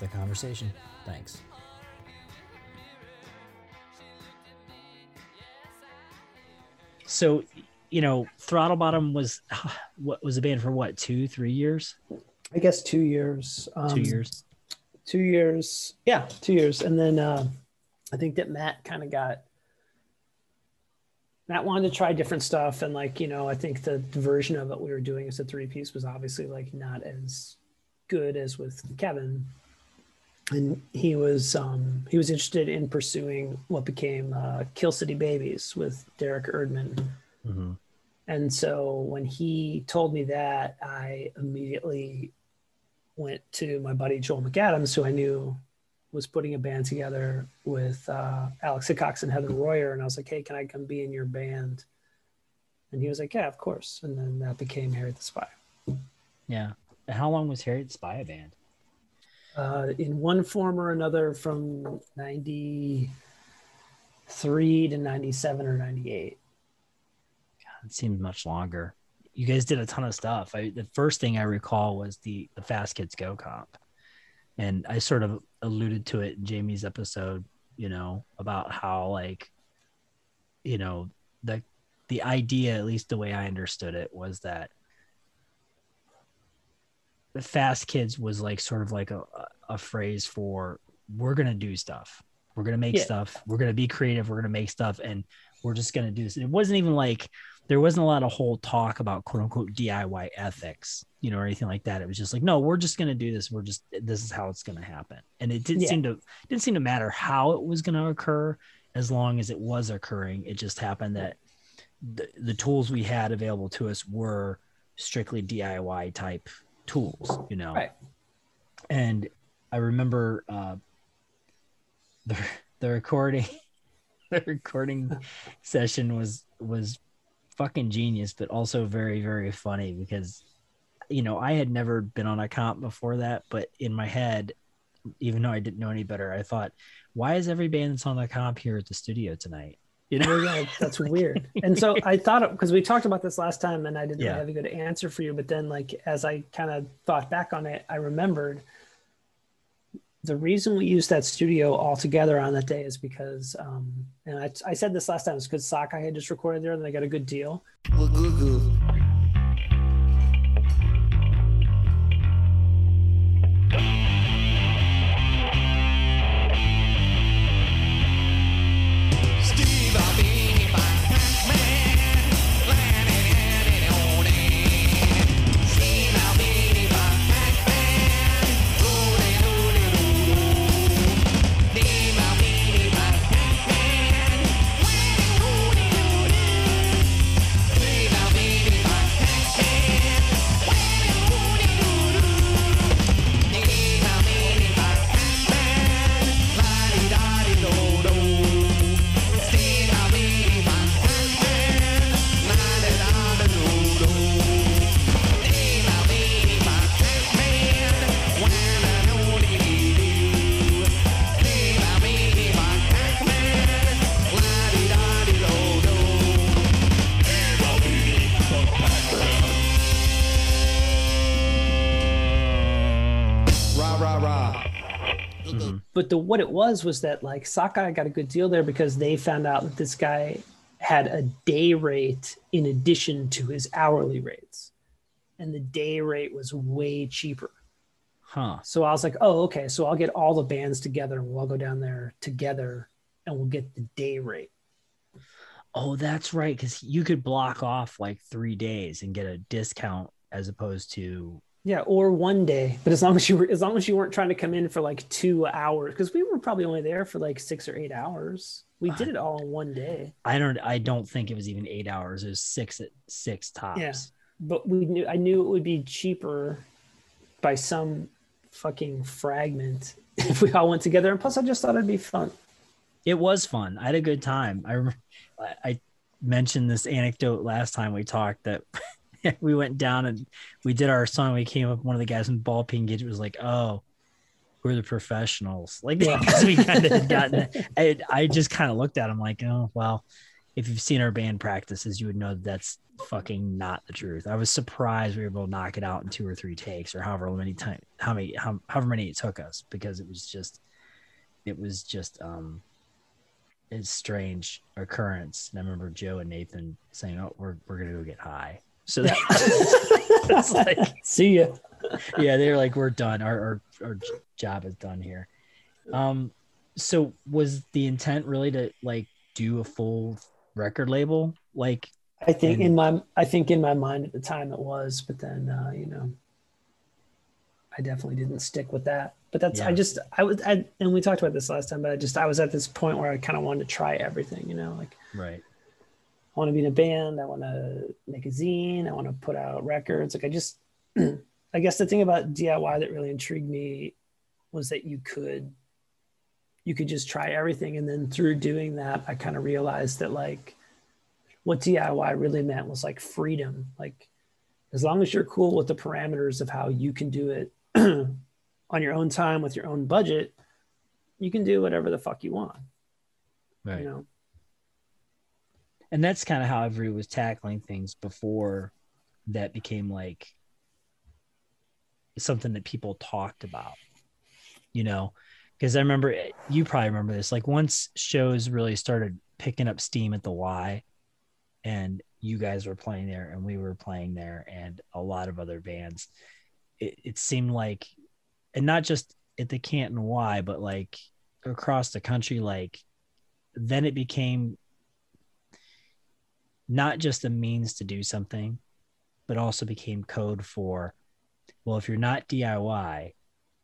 hear the rest of the conversation. Thanks. So, you know, Throttle Bottom was what was a band for what two, three years? I guess two years. Um, two years. Two years. Yeah, two years, and then uh, I think that Matt kind of got Matt wanted to try different stuff, and like you know, I think the, the version of it we were doing as a three piece was obviously like not as good as with Kevin, and he was um, he was interested in pursuing what became uh, Kill City Babies with Derek Erdman. Mm-hmm. And so when he told me that, I immediately went to my buddy Joel McAdams, who I knew was putting a band together with uh, Alex Hickox and Heather Royer, and I was like, "Hey, can I come be in your band?" And he was like, "Yeah, of course." And then that became Harriet the Spy. Yeah. How long was Harriet the Spy a band? Uh, in one form or another, from '93 to '97 or '98. God, it seems much longer. You guys did a ton of stuff. I, the first thing I recall was the the Fast Kids Go comp and I sort of alluded to it in Jamie's episode, you know, about how like, you know, the the idea, at least the way I understood it, was that fast kids was like sort of like a, a phrase for we're gonna do stuff. We're gonna make yeah. stuff. We're gonna be creative. We're gonna make stuff, and we're just gonna do this. It wasn't even like there wasn't a lot of whole talk about quote unquote DIY ethics, you know, or anything like that. It was just like, no, we're just going to do this. We're just this is how it's going to happen. And it didn't yeah. seem to didn't seem to matter how it was going to occur as long as it was occurring. It just happened that the, the tools we had available to us were strictly DIY type tools, you know. Right. And I remember uh, the the recording the recording session was was fucking genius, but also very, very funny because, you know, I had never been on a comp before that, but in my head, even though I didn't know any better, I thought, why is every band that's on the comp here at the studio tonight? You know, yeah, that's weird. And so I thought because we talked about this last time, and I didn't yeah. have a good answer for you. But then, like as I kind of thought back on it, I remembered the reason we used that studio all together on that day is because, um, and I, I said this last time, it's because Sockeye had just recorded there and they got a good deal. but what it was was that like Sockeye got a good deal there because they found out that this guy had a day rate in addition to his hourly rates, and the day rate was way cheaper. Huh. So I was like, oh, okay. So I'll get all the bands together and we'll all go down there together and we'll get the day rate. Oh, that's right. Because you could block off like three days and get a discount as opposed to yeah, or one day, but as long as you were as long as you weren't trying to come in for like two hours, because we were probably only there for like six or eight hours. We did it all in one day. I don't. I don't think it was even eight hours. It was six at six tops. Yeah, but we knew. I knew it would be cheaper by some fucking fragment if we all went together. And plus, I just thought it'd be fun. It was fun. I had a good time. I remember. I mentioned this anecdote last time we talked that we went down and we did our song. We came up. One of the guys in ball peen gauge was like, "Oh, we're the professionals. Like yeah. we kind of had gotten. I, I just kind of looked at him like, oh well, if you've seen our band practices, you would know that that's fucking not the truth. I was surprised we were able to knock it out in two or three takes, or however many time, how many, how, however many it took us, because it was just, it was just um, a strange occurrence. And I remember Joe and Nathan saying, "Oh, we're we're gonna go get high." So that, that's like, see ya. Yeah, they're like, we're done. Our, our our job is done here. Um, so was the intent really to like do a full record label? Like, I think and, in my I think in my mind at the time it was, but then uh, you know, I definitely didn't stick with that. But that's yeah. I just I was I, and we talked about this last time, but I just I was at this point where I kind of wanted to try everything, you know, like right. I want to be in a band. I want to make a zine. I want to put out records. Like I just, I guess the thing about DIY that really intrigued me was that you could, you could just try everything. And then through doing that, I kind of realized that like what DIY really meant was like freedom. Like as long as you're cool with the parameters of how you can do it on your own time with your own budget, you can do whatever the fuck you want. Right. You know? And that's kind of how everybody was tackling things before that became like something that people talked about you know? Because i remember eh, you probably remember this like once shows really started picking up steam at the y and you guys were playing there and we were playing there and a lot of other bands it, it seemed like and not just at the canton y but like across the country like then it became not just a means to do something, but also became code for, well, if you're not DIY,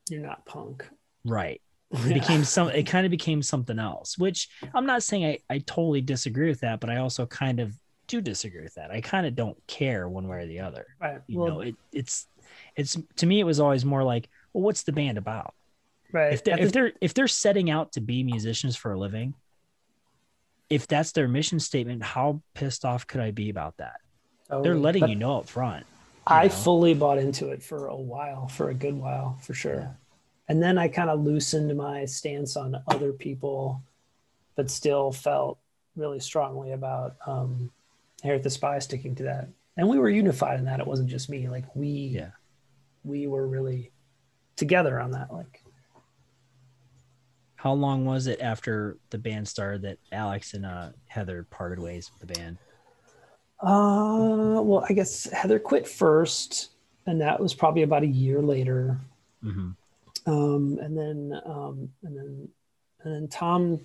you're not punk. Right. It became some it kind of became something else, which I'm not saying I, I totally disagree with that, but I also kind of do disagree with that. I kind of don't care one way or the other. Right. You well, know, it, it's it's to me it was always more like, well, what's the band about? Right. If they're, if they're if they're setting out to be musicians for a living, if that's their mission statement, how pissed off could I be about that? Oh, They're letting you know up front. I know? fully bought into it for a while, for a good while, for sure. Yeah. And then I kind of loosened my stance on other people, but still felt really strongly about um, at the Spy sticking to that. And we were unified in that. It wasn't just me. Like we, yeah, we were really together on that. Like how long was it after the band started that Alex and uh, Heather parted ways with the band? Uh, well, I guess Heather quit first, and that was probably about a year later. Mm-hmm. Um, and then, um, and then, and then Tom,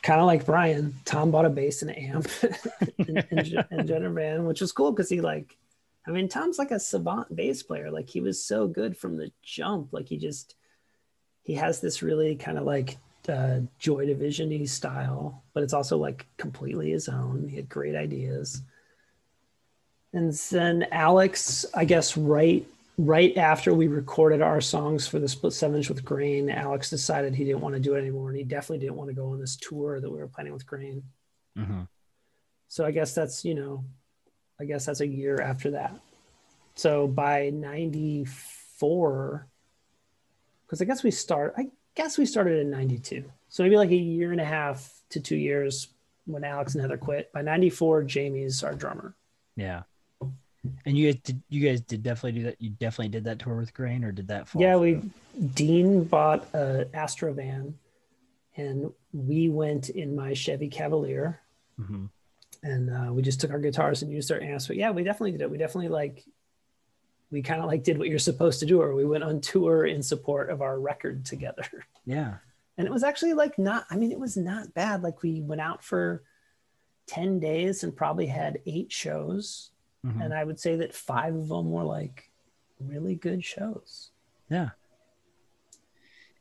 kind of like Brian, Tom bought a bass and an amp and, and, and Jenner band, which was cool because he like, I mean, Tom's like a savant bass player. Like he was so good from the jump. Like he just, he has this really kind of like uh, Joy Division style, but it's also like completely his own. He had great ideas. And then Alex, I guess right right after we recorded our songs for the split seven inch with Grain, Alex decided he didn't want to do it anymore, and he definitely didn't want to go on this tour that we were planning with Grain. Mm-hmm. So I guess that's you know, I guess that's a year after that. So by '94, because I guess we start. I guess we started in 92. So maybe like a year and a half to two years when Alex and Heather quit. By 94, Jamie's our drummer. Yeah. And you guys did you guys did definitely do that? You definitely did that tour with Grain or did that fall? Yeah, we Dean bought a Astro van and we went in my Chevy Cavalier. Mm-hmm. And uh, we just took our guitars and used our amps. But yeah, we definitely did it. We definitely like we kind of like did what you're supposed to do, or we went on tour in support of our record together. Yeah. And it was actually like not, I mean, it was not bad. Like we went out for 10 days and probably had eight shows. Mm-hmm. And I would say that five of them were like really good shows. Yeah.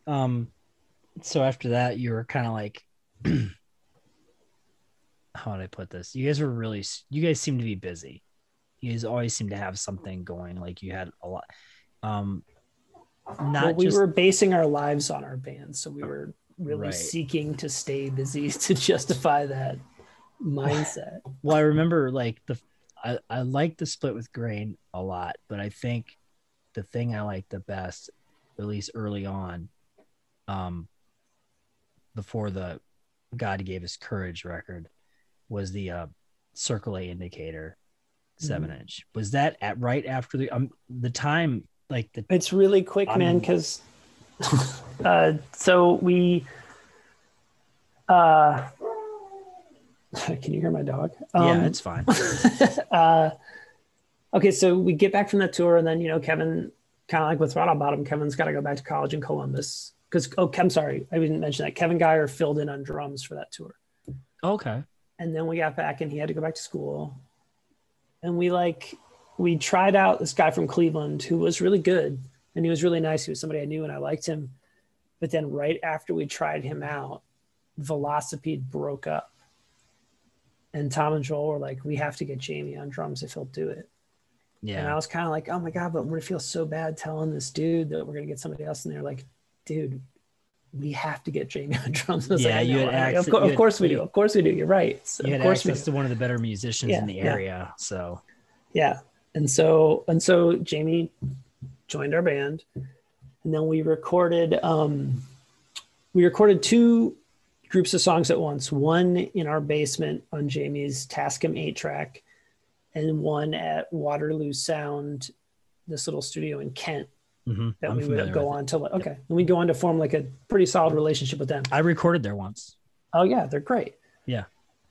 Um, so after that, you were kind of like, how would I put this? You guys were really, you guys seem to be busy you always seem to have something going. Like you had a lot. Um, not well, we just... were basing our lives on our band, so we were really right. seeking to stay busy to justify that mindset. well, I remember like the I, I like the split with grain a lot, but I think the thing I like the best, at least early on, um, before the God gave us courage record was the uh, Circle A indicator 7 Mm-hmm. inch. Was that at right after the um the time like the It's really quick, I'm- man, because uh, so we uh can you hear my dog? yeah Um, it's fine. uh, okay, so we get back from that tour, and then you know Kevin, kind of like with Throttle Bottom, Kevin's got to go back to college in Columbus. Because oh, I'm sorry, I didn't mention that. Kevin Geyer filled in on drums for that tour, okay. And then we got back, and he had to go back to school, and we like we tried out this guy from Cleveland who was really good, and he was really nice. He was somebody I knew, and I liked him, but then right after we tried him out, Velocipede broke up. And Tom and Joel were like, "We have to get Jamie on drums if he'll do it." Yeah. And I was kind of like, oh my God, but we feel so bad telling this dude that we're going to get somebody else in there. Like, dude, we have to get Jamie on drums. Yeah, like, I you know, had access- of, you of had- course we do. Of course we do. You're right. So, you of had course we access do. to one of the better musicians Yeah, in the yeah. area so Yeah. And so, and so Jamie joined our band and then we recorded, um, we recorded two groups of songs at once, one in our basement on Jamie's Tascam eight track and one at Waterloo Sound, this little studio in Kent mhm, that I'm we would go on to like, okay and we go on to form like a pretty solid relationship with them. I recorded there once. Oh yeah they're great. Yeah.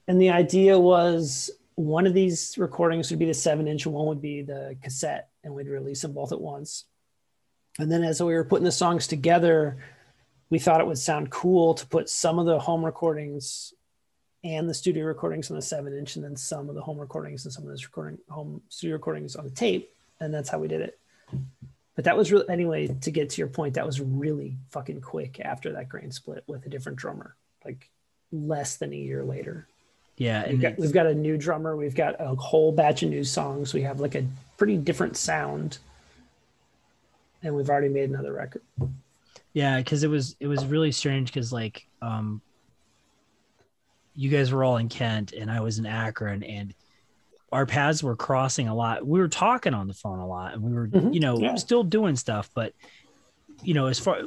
and the idea was one of these recordings would be the seven inch and one would be the cassette and we'd release them both at once. And then as we were putting the songs together we thought it would sound cool to put some of the home recordings and the studio recordings on the seven inch and then some of the home recordings and some of those recording home studio recordings on the tape and that's how we did it but that was really anyway to get to your point that was really fucking quick after that grain split with a different drummer like less than a year later. Yeah we've and got, we've got a new drummer we've got a whole batch of new songs we have like a pretty different sound and we've already made another record. Yeah, because it was it was really strange because like um you guys were all in Kent and I was in Akron and our paths were crossing a lot. We were talking on the phone a lot and we were, Mhm, you know, yeah. still doing stuff, but you know, as far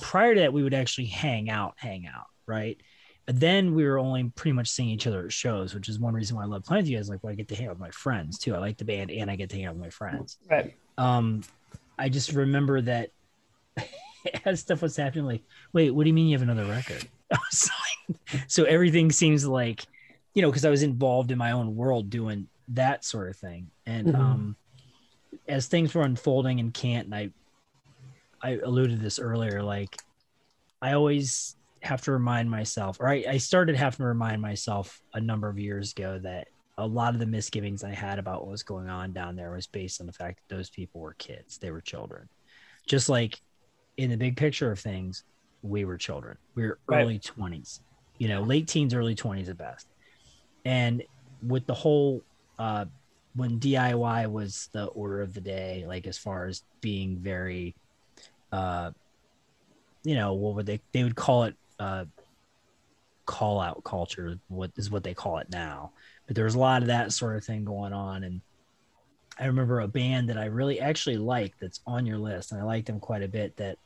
prior to that, we would actually hang out, hang out, right? But then we were only pretty much seeing each other at shows, which is one reason why I love playing with you guys. Like, well, I get to hang out with my friends too. I like the band and I get to hang out with my friends right um i just remember that as stuff was happening like wait what do you mean you have another record I was like- so everything seems like you know because i was involved in my own world doing that sort of thing and Mhm. um as things were unfolding in Kent, and i i alluded to this earlier like i always have to remind myself or I, I started having to remind myself a number of years ago that a lot of the misgivings I had about what was going on down there was based on the fact that those people were kids. They were children. Just like in the big picture of things, we were children. We were Right. early 20s, you know, late teens, early 20s at best. And with the whole, uh, when DIY was the order of the day, like as far as being very, uh, you know, what would they, they would call it, uh, call out culture, what is what they call it now. But there was a lot of that sort of thing going on. And i remember a band that i really actually liked that's on your list and i liked them quite a bit that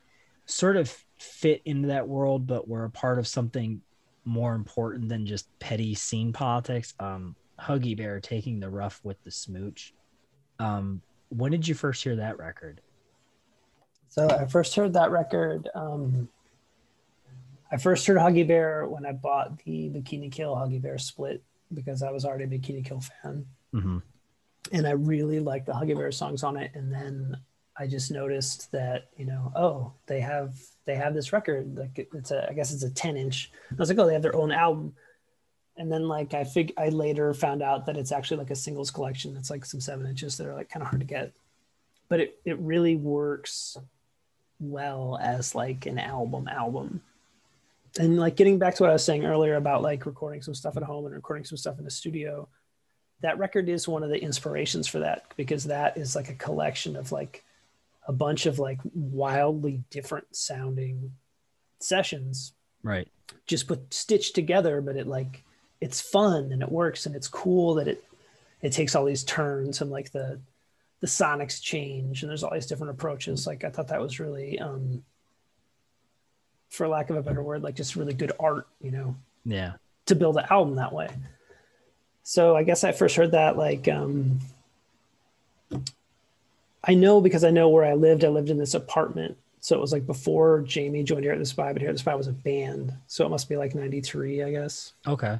sort of fit into that world but were a part of something more important than just petty scene politics um huggy bear taking the rough with the smooch um when did you first hear that record So I first heard that record. Um, I first heard Huggy Bear when I bought the Bikini Kill Huggy Bear split because I was already a Bikini Kill fan, mm-hmm. and I really liked the Huggy Bear songs on it. And then I just noticed that you know, oh, they have they have this record. Like it's a, I guess it's a ten inch. I was like, oh, they have their own album. And then like I fig I later found out that it's actually like a singles collection. It's like some seven inches that are like kind of hard to get, but it it really works well as like an album album and like getting back to what i was saying earlier about like recording some stuff at home and recording some stuff in the studio that record is one of the inspirations for that because that is like a collection of like a bunch of like wildly different sounding sessions right just put stitched together but it like it's fun and it works and it's cool that it it takes all these turns and like the the sonics change and there's all these different approaches like i thought that was really um for lack of a better word, like just really good art, you know, Yeah. to build an album that way. So I guess I first heard that like um I know because I know where I lived. I lived in this apartment. So it was like before Jamie joined Harriet the Spy, but Harriet the Spy was a band. So it must be like 93, I guess. Okay.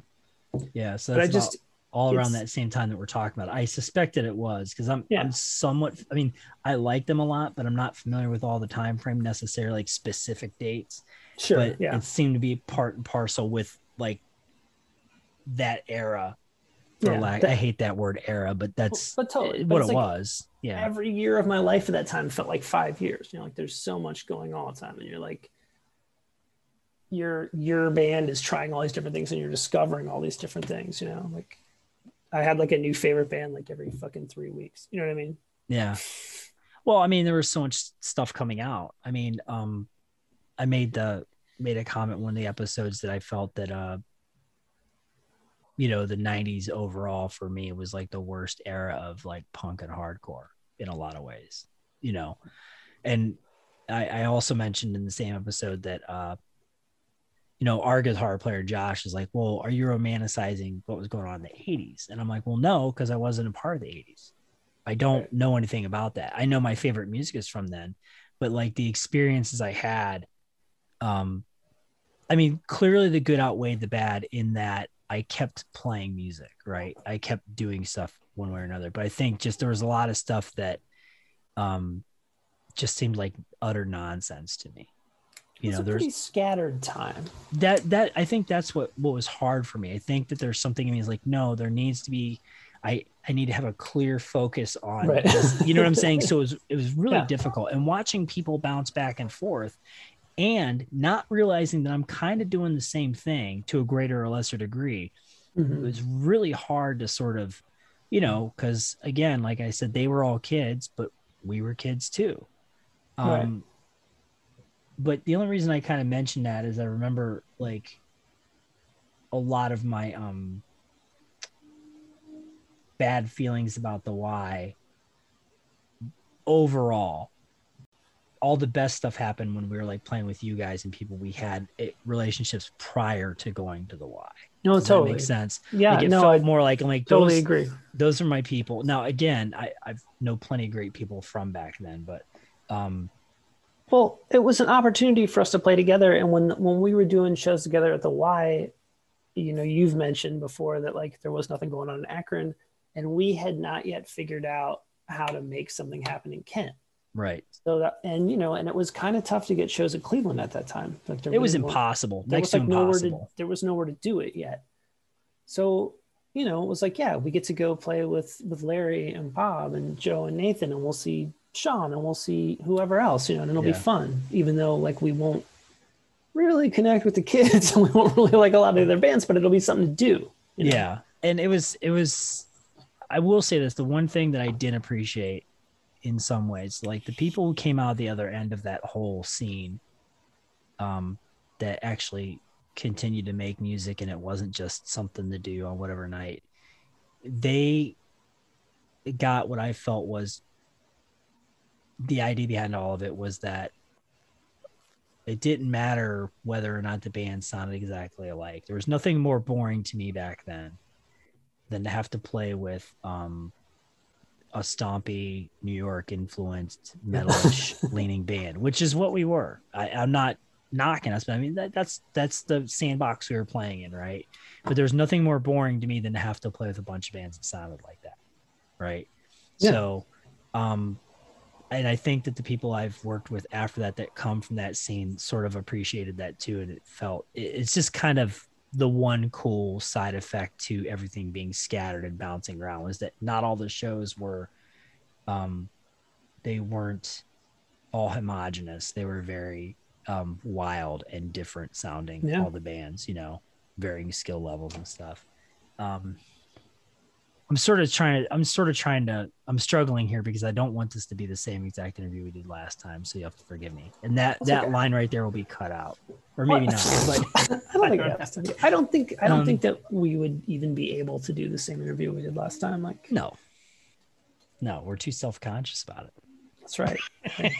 Yeah. So I that's just just all around that same time that we're talking about. I suspected it was because I'm Yeah. I'm somewhat. I mean, I like them a lot, but I'm not familiar with all the time frame necessarily, like specific dates. sure, but yeah. it seemed to be part and parcel with like that era. Yeah, lack, that- I hate that word era, but that's but totally. But what it like was. Yeah. Every year of my life at that time felt like five years. You know, like there's so much going on all the time, and you're like, your your band is trying all these different things, and you're discovering all these different things. You know, like I had like a new favorite band like every fucking three weeks. You know what I mean? Yeah. Well, I mean, there was so much stuff coming out. I mean, um, I made the made a comment one of the episodes that I felt that uh, you know, the '90s overall for me was like the worst era of like punk and hardcore in a lot of ways. You know, and I, I also mentioned in the same episode that uh, you know, our guitar player Josh is like, "Well, are you romanticizing what was going on in the '80s?" And I'm like, "Well, no, because I wasn't a part of the '80s." I don't Right. know anything about that. I know my favorite music is from then, but like the experiences I had, um, I mean, clearly the good outweighed the bad in that I kept playing music, right? I kept doing stuff one way or another. But I think just there was a lot of stuff that, um, just seemed like utter nonsense to me. You it's know, there's scattered time. that that I think that's what what was hard for me. I think that there's something in me is like, no, there needs to be I I need to have a clear focus on Right. this. You know what I'm saying? So it was it was really Yeah. difficult. And watching people bounce back and forth and not realizing that I'm kind of doing the same thing to a greater or lesser degree. It Mhm. was really hard to sort of, you know, because again, like I said, they were all kids, but we were kids too. Um, Right. But the only reason I kind of mentioned that is I remember like a lot of my um bad feelings about the why overall all the best stuff happened when we were like playing with you guys and people we had it, relationships prior to going to the Y. No, Does totally. make sense? Yeah, like it no, felt I more like like totally those, agree. those are my people. Now again, I I've know plenty of great people from back then, but um Well, it was an opportunity for us to play together, and when when we were doing shows together at the Y, you know, you've mentioned before that like there was nothing going on in Akron, and we had not yet figured out how to make something happen in Kent. Right. So that and you know, and it was kind of tough to get shows in Cleveland at that time. Like there It was impossible. there Next was to like nowhere to impossible. there was nowhere to do it yet. So you know, it was like, yeah, we get to go play with with Larry and Bob and Joe and Nathan, and we'll see Sean and we'll see whoever else, you know, and it'll Yeah. be fun, even though like we won't really connect with the kids and we won't really like a lot of their bands, but it'll be something to do. you know? Yeah. And it was it was I will say this, the one thing that I didn't appreciate in some ways, like the people who came out the other end of that whole scene, um, that actually continued to make music and it wasn't just something to do on whatever night, they got what I felt was the idea behind all of it was that it didn't matter whether or not the band sounded exactly alike. There was nothing more boring to me back then than to have to play with um, a stompy New York influenced metalish leaning band, which is what we were. I, I'm not knocking us, but I mean that, that's that's the sandbox we were playing in, right? But there's nothing more boring to me than to have to play with a bunch of bands that sounded like that, right? Yeah. So, um, and I think that the people I've worked with after that that come from that scene sort of appreciated that too, and it felt it- it's just kind of the one cool side effect to everything being scattered and bouncing around was that not all the shows were, um, they weren't all homogenous. They were very um, wild and different sounding. Yeah. All the bands, you know, varying skill levels and stuff. Um, I'm sort of trying to I'm sort of trying to I'm struggling here because I don't want this to be the same exact interview we did last time, so you have to forgive me. And that That's that okay. line right there will be cut out. Or maybe not. But I don't think I don't think I don't Um, think that we would even be able to do the same interview we did last time. Like no. No, we're too self-conscious about it. that's right.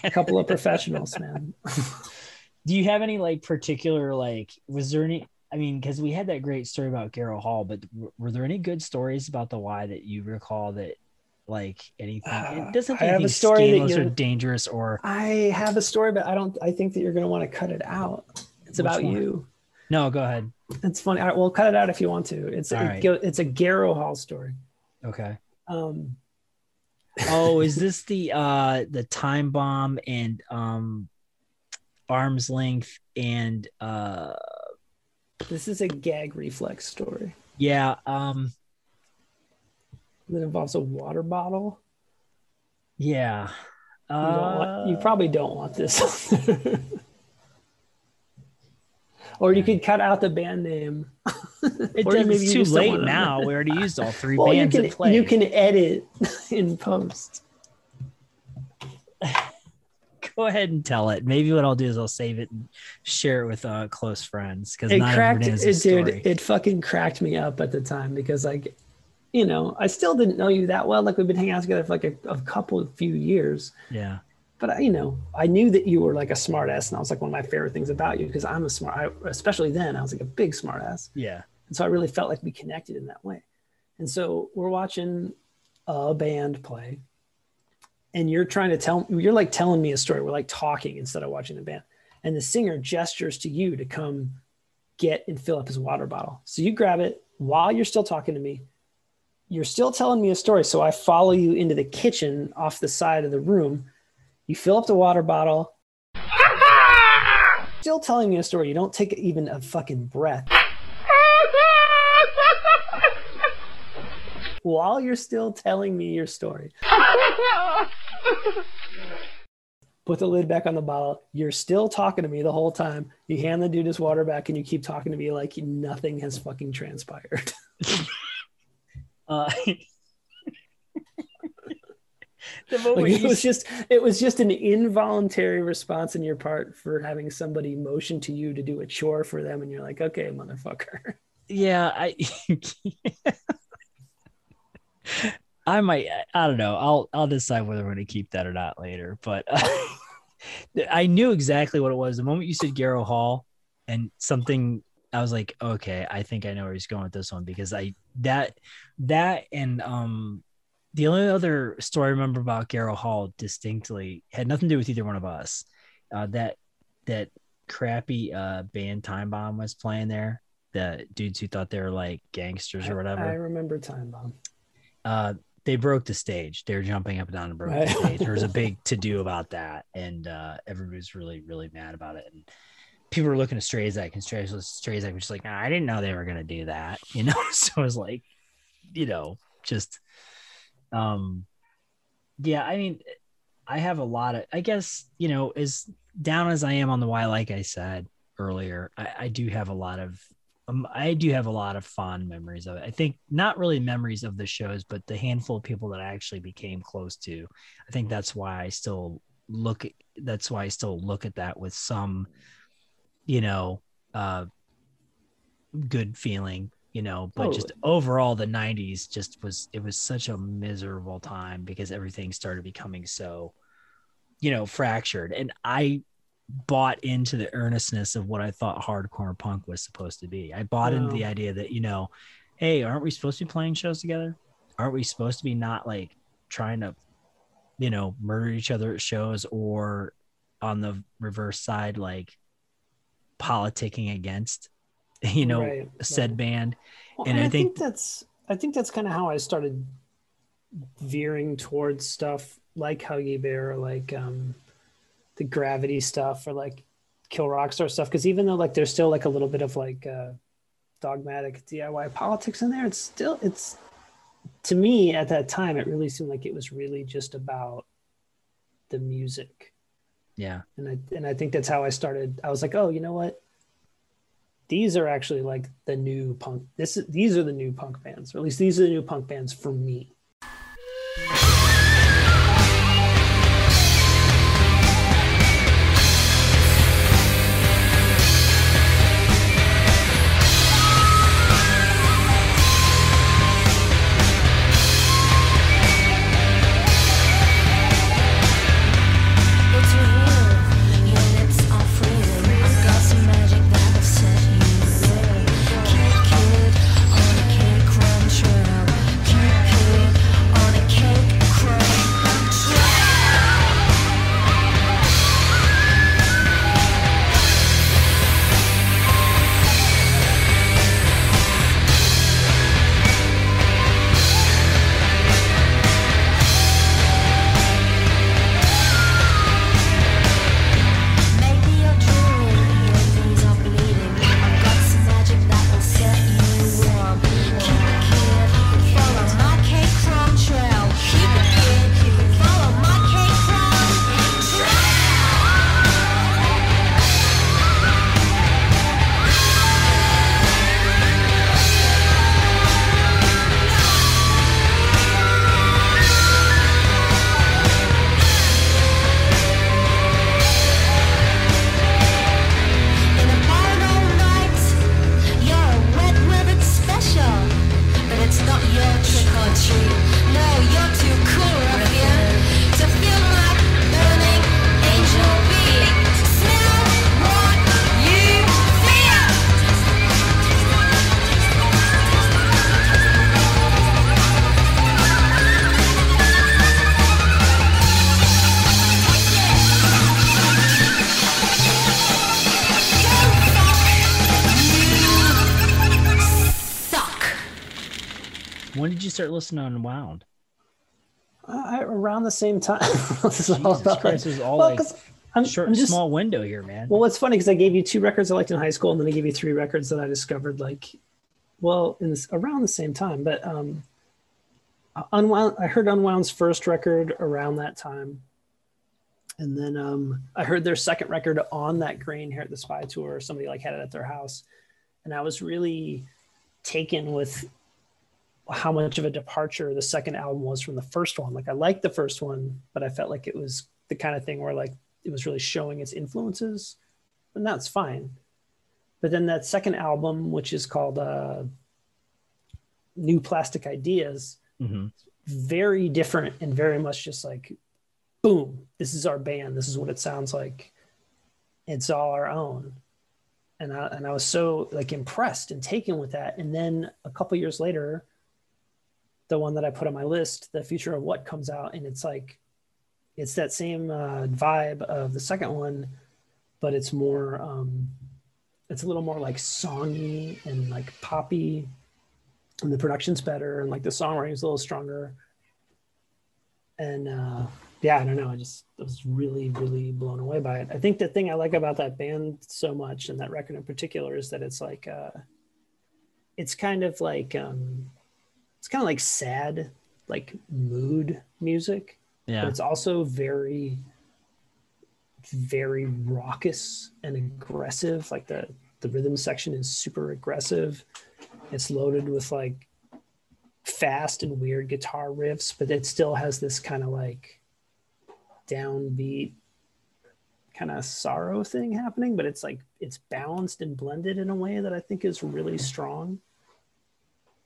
a couple of professionals, man. do you have any like particular like was there any I mean, because we had that great story about Garrow Hall, but w- were there any good stories about the Y that you recall that like anything? Uh, it doesn't I have a story that or dangerous or I have a story, but I don't. I think that you're going to want to cut it out. It's Which about one? you. no? Go ahead. It's funny. All right, well, cut it out if you want to. It's it right. it's a Garrow Hall story. Okay. Um, Oh, is this the uh the time bomb and um arm's length and uh this is a gag reflex story yeah um that involves a water bottle. yeah You, don't want, you Uh, probably don't want this. or you could cut out the band name. it or it's too late now we already used all three Well, you bands can in play you can edit in post. go ahead and tell it maybe what i'll do is i'll save it and share it with uh close friends because It not cracked it, dude. story. It fucking cracked me up at the time because like, you know, I still didn't know you that well. Like we've been hanging out together for like a, a couple of few years. yeah but I, you know, I knew that you were like a smart ass, and that was like one of my favorite things about you because I'm a smart. I, especially then, I was like a big smart ass, yeah and so I really felt like we connected in that way. And so we're watching a band play, and you're trying to tell, you're like telling me a story. We're like talking instead of watching the band, and the singer gestures to you to come get and fill up his water bottle. So you grab it while you're still talking to me. You're still telling me a story, so I follow you into the kitchen off the side of the room. You fill up the water bottle. Still telling me a story. You don't take even a fucking breath. While you're still telling me your story. Put the lid back on the bottle. You're still talking to me the whole time. You hand the dude his water back and you keep talking to me like nothing has fucking transpired. uh the moment Like, it was just it was just an involuntary response on your part for having somebody motion to you to do a chore for them and you're like okay motherfucker yeah i i might i don't know. I'll i'll decide whether i'm going to keep that or not later but i knew exactly what it was. The moment you said garrow hall and something i was like okay i think i know where he's going with this one because i that that and um the only other story i remember about garrow hall distinctly had nothing to do with either one of us. Uh that that crappy uh band time bomb was playing there the dudes who thought they were like gangsters or whatever i remember time bomb. Uh they broke the stage. They were jumping up and down and broke Right. the stage. There was a big to do about that and uh everybody was really really mad about it and people were looking at Strazak and Strazak Strazak was just like nah, i didn't know they were gonna do that you know? So it was like you know just um yeah i mean i have a lot of i guess you know as down as i am on the why, like i said earlier i, I do have a lot of um, I do have a lot of fond memories of it. I think not really memories of the shows, but the handful of people that I actually became close to. I think that's why I still look. At, that's why I still look at that with some, you know, uh, good feeling. You know, but just overall, the '90s just was. It was such a miserable time because everything started becoming so, you know, fractured. And I bought into the earnestness of what I thought hardcore punk was supposed to be. I bought into the idea that, you know, hey, aren't we supposed to be playing shows together? Aren't we supposed to be not like trying to, you know, murder each other at shows or on the reverse side, like politicking against, you know, Right, said right. band? Well, And and I I, think, think- that's I think that's kind of how I started veering towards stuff like Huggy Bear, like um, the Gravity stuff, or like Kill Rock Stars stuff. Because even though like there's still like a little bit of like uh, dogmatic DIY politics in there, it's still it's to me at that time it really seemed like it was really just about the music Yeah. and I and I think that's how I started. I was like, oh, you know what? These are actually like the new punk. This is these are the new punk bands, or at least these are the new punk bands for me. Start listening to Unwound? Uh, around the same time. this is all about Christ, like, all well, like I'm, short, I'm just, small window here, man. Well, it's funny because I gave you two records I liked in high school, and then I gave you three records that I discovered like, well, in this around the same time. But um, Unwound, I heard Unwound's first record around that time, and then um, I heard their second record on that Grain Harriet the Spy Tour. Somebody like had it at their house, and I was really taken with how much of a departure the second album was from the first one. Like I liked the first one, but I felt like it was the kind of thing where like it was really showing its influences, and that's fine. But then that second album, which is called uh, New Plastic Ideas, mm-hmm. very different and very much just like, boom, this is our band. This is what it sounds like. It's all our own. And I, and I was so like impressed and taken with that. And then a couple years later, the one that I put on my list, the future of what comes out, and it's like, it's that same uh, vibe of the second one, but it's more, um, it's a little more like songy and like poppy, and the production's better, and like the songwriting is a little stronger. And uh, yeah, I don't know, I just was really, really blown away by it. I think the thing I like about that band so much, and that record in particular, is that it's like, uh, it's kind of like. Um, it's kind of like sad, like mood music. Yeah. But it's also very, very raucous and aggressive. Like the the rhythm section is super aggressive. It's loaded with like fast and weird guitar riffs, but it still has this kind of like downbeat kind of sorrow thing happening, but it's like it's balanced and blended in a way that I think is really strong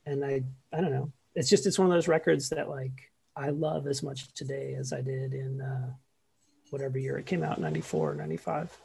and I I don't know. It's just it's one of those records that like I love as much today as I did in uh, whatever year it came out, 94 or 95.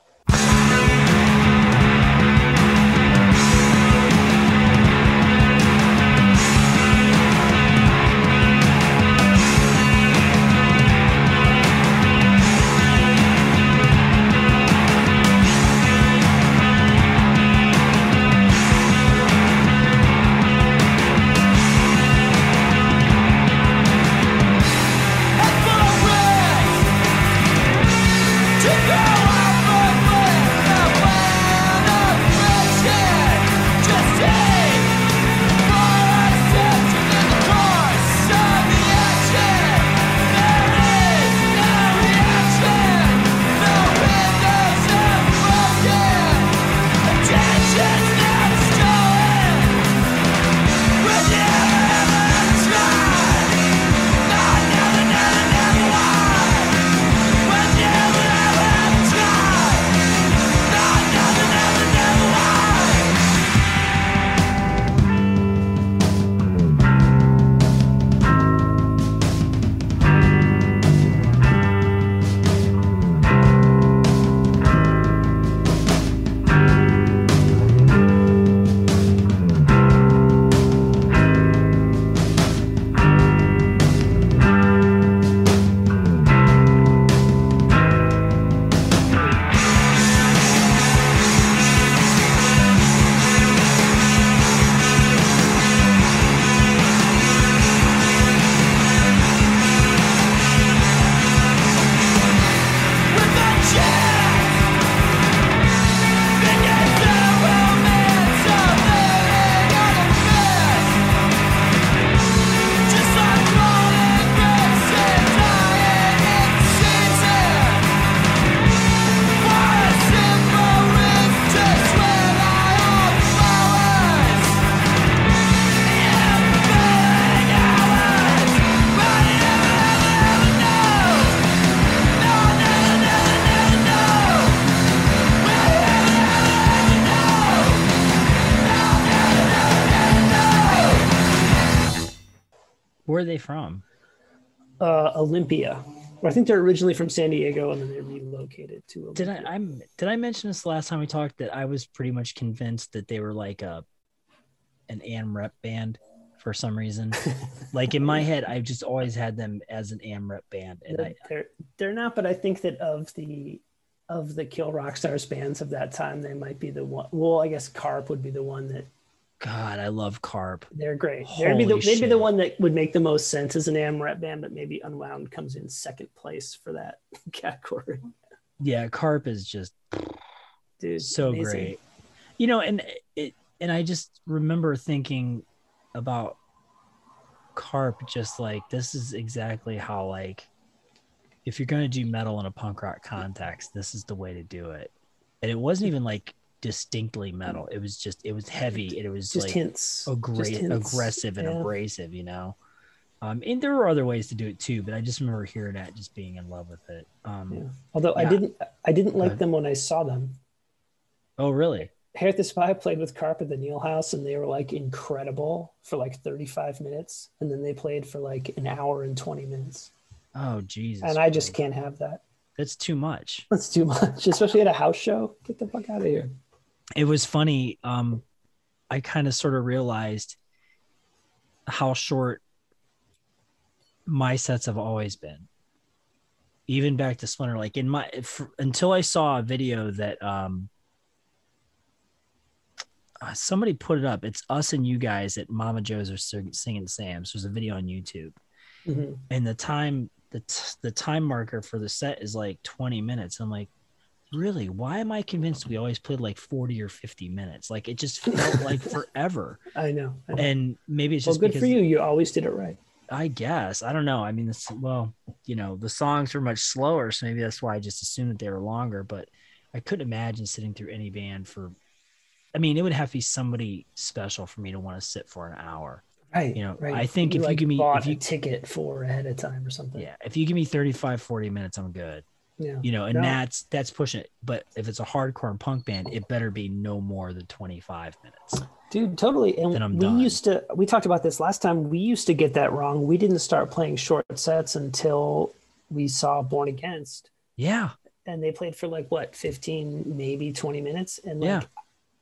Olympia. I think they're originally from San Diego and then they relocated to. Olympia. Did I? I'm. Did I mention this last time we talked that I was pretty much convinced that they were like a an AmRep band for some reason. like in my head, I've just always had them as an AmRep band, and they're, I they're they're not. But I think that of the of the Kill Rock Stars bands of that time, they might be the one. Well, I guess Carp would be the one that God, I love Carp. They're great. They'd be, the, they'd be the one that would make the most sense as an AmRep band, but maybe Unwound comes in second place for that category. Yeah, Carp is just Dude, so amazing. great. You know, and it and I just remember thinking about Carp just like this is exactly how like if you're gonna do metal in a punk rock context, this is the way to do it. And it wasn't even like distinctly metal. It was just it was heavy and it was Just like hints. Just hints. aggressive and Yeah. abrasive, you know. Um, and there were other ways to do it too, but I just remember hearing that, just being in love with it. Um, Yeah. Although I didn't, I didn't like them when I saw them. Oh, really? Harriet the Spy played with Carp at the Neil House, and they were like incredible for like 35 minutes, and then they played for like an hour and 20 minutes, Oh, Jesus. and I just Christ. can't have that. That's too much. That's too much, especially at a house show. Get the fuck out of here. It was funny. Um, I kind of sort of realized how short my sets have always been. Even back to Splinter, like in my until I saw a video that um uh, somebody put it up. It's us and you guys at Mama Joe's are sing- singing Sam's. There's a video on YouTube. Mhm. and the time the t- the time marker for the set is like 20 minutes i'm like really why am i convinced we always played like 40 or 50 minutes like it just felt like forever I know. I know. and maybe it's well, just good because for you. You always did it right. i guess i don't know i mean it's well you know the songs were much slower so maybe that's why i just assumed that they were longer but i couldn't imagine sitting through any band for i mean it would have to be somebody special for me to want to sit for an hour Right. You know, right. I think if you like give me- if you- a ticket for ahead of time or something. yeah if you give me 35 40 minutes i'm good Yeah. you know and No. that's that's pushing it but if it's a hardcore and punk band it better be no more than 25 minutes Dude, totally. Then And I'm we done. used to, we talked about this last time. We used to get that wrong. We didn't start playing short sets until we saw Born Against. yeah And they played for like what, 15, maybe 20 minutes. And like, Yeah.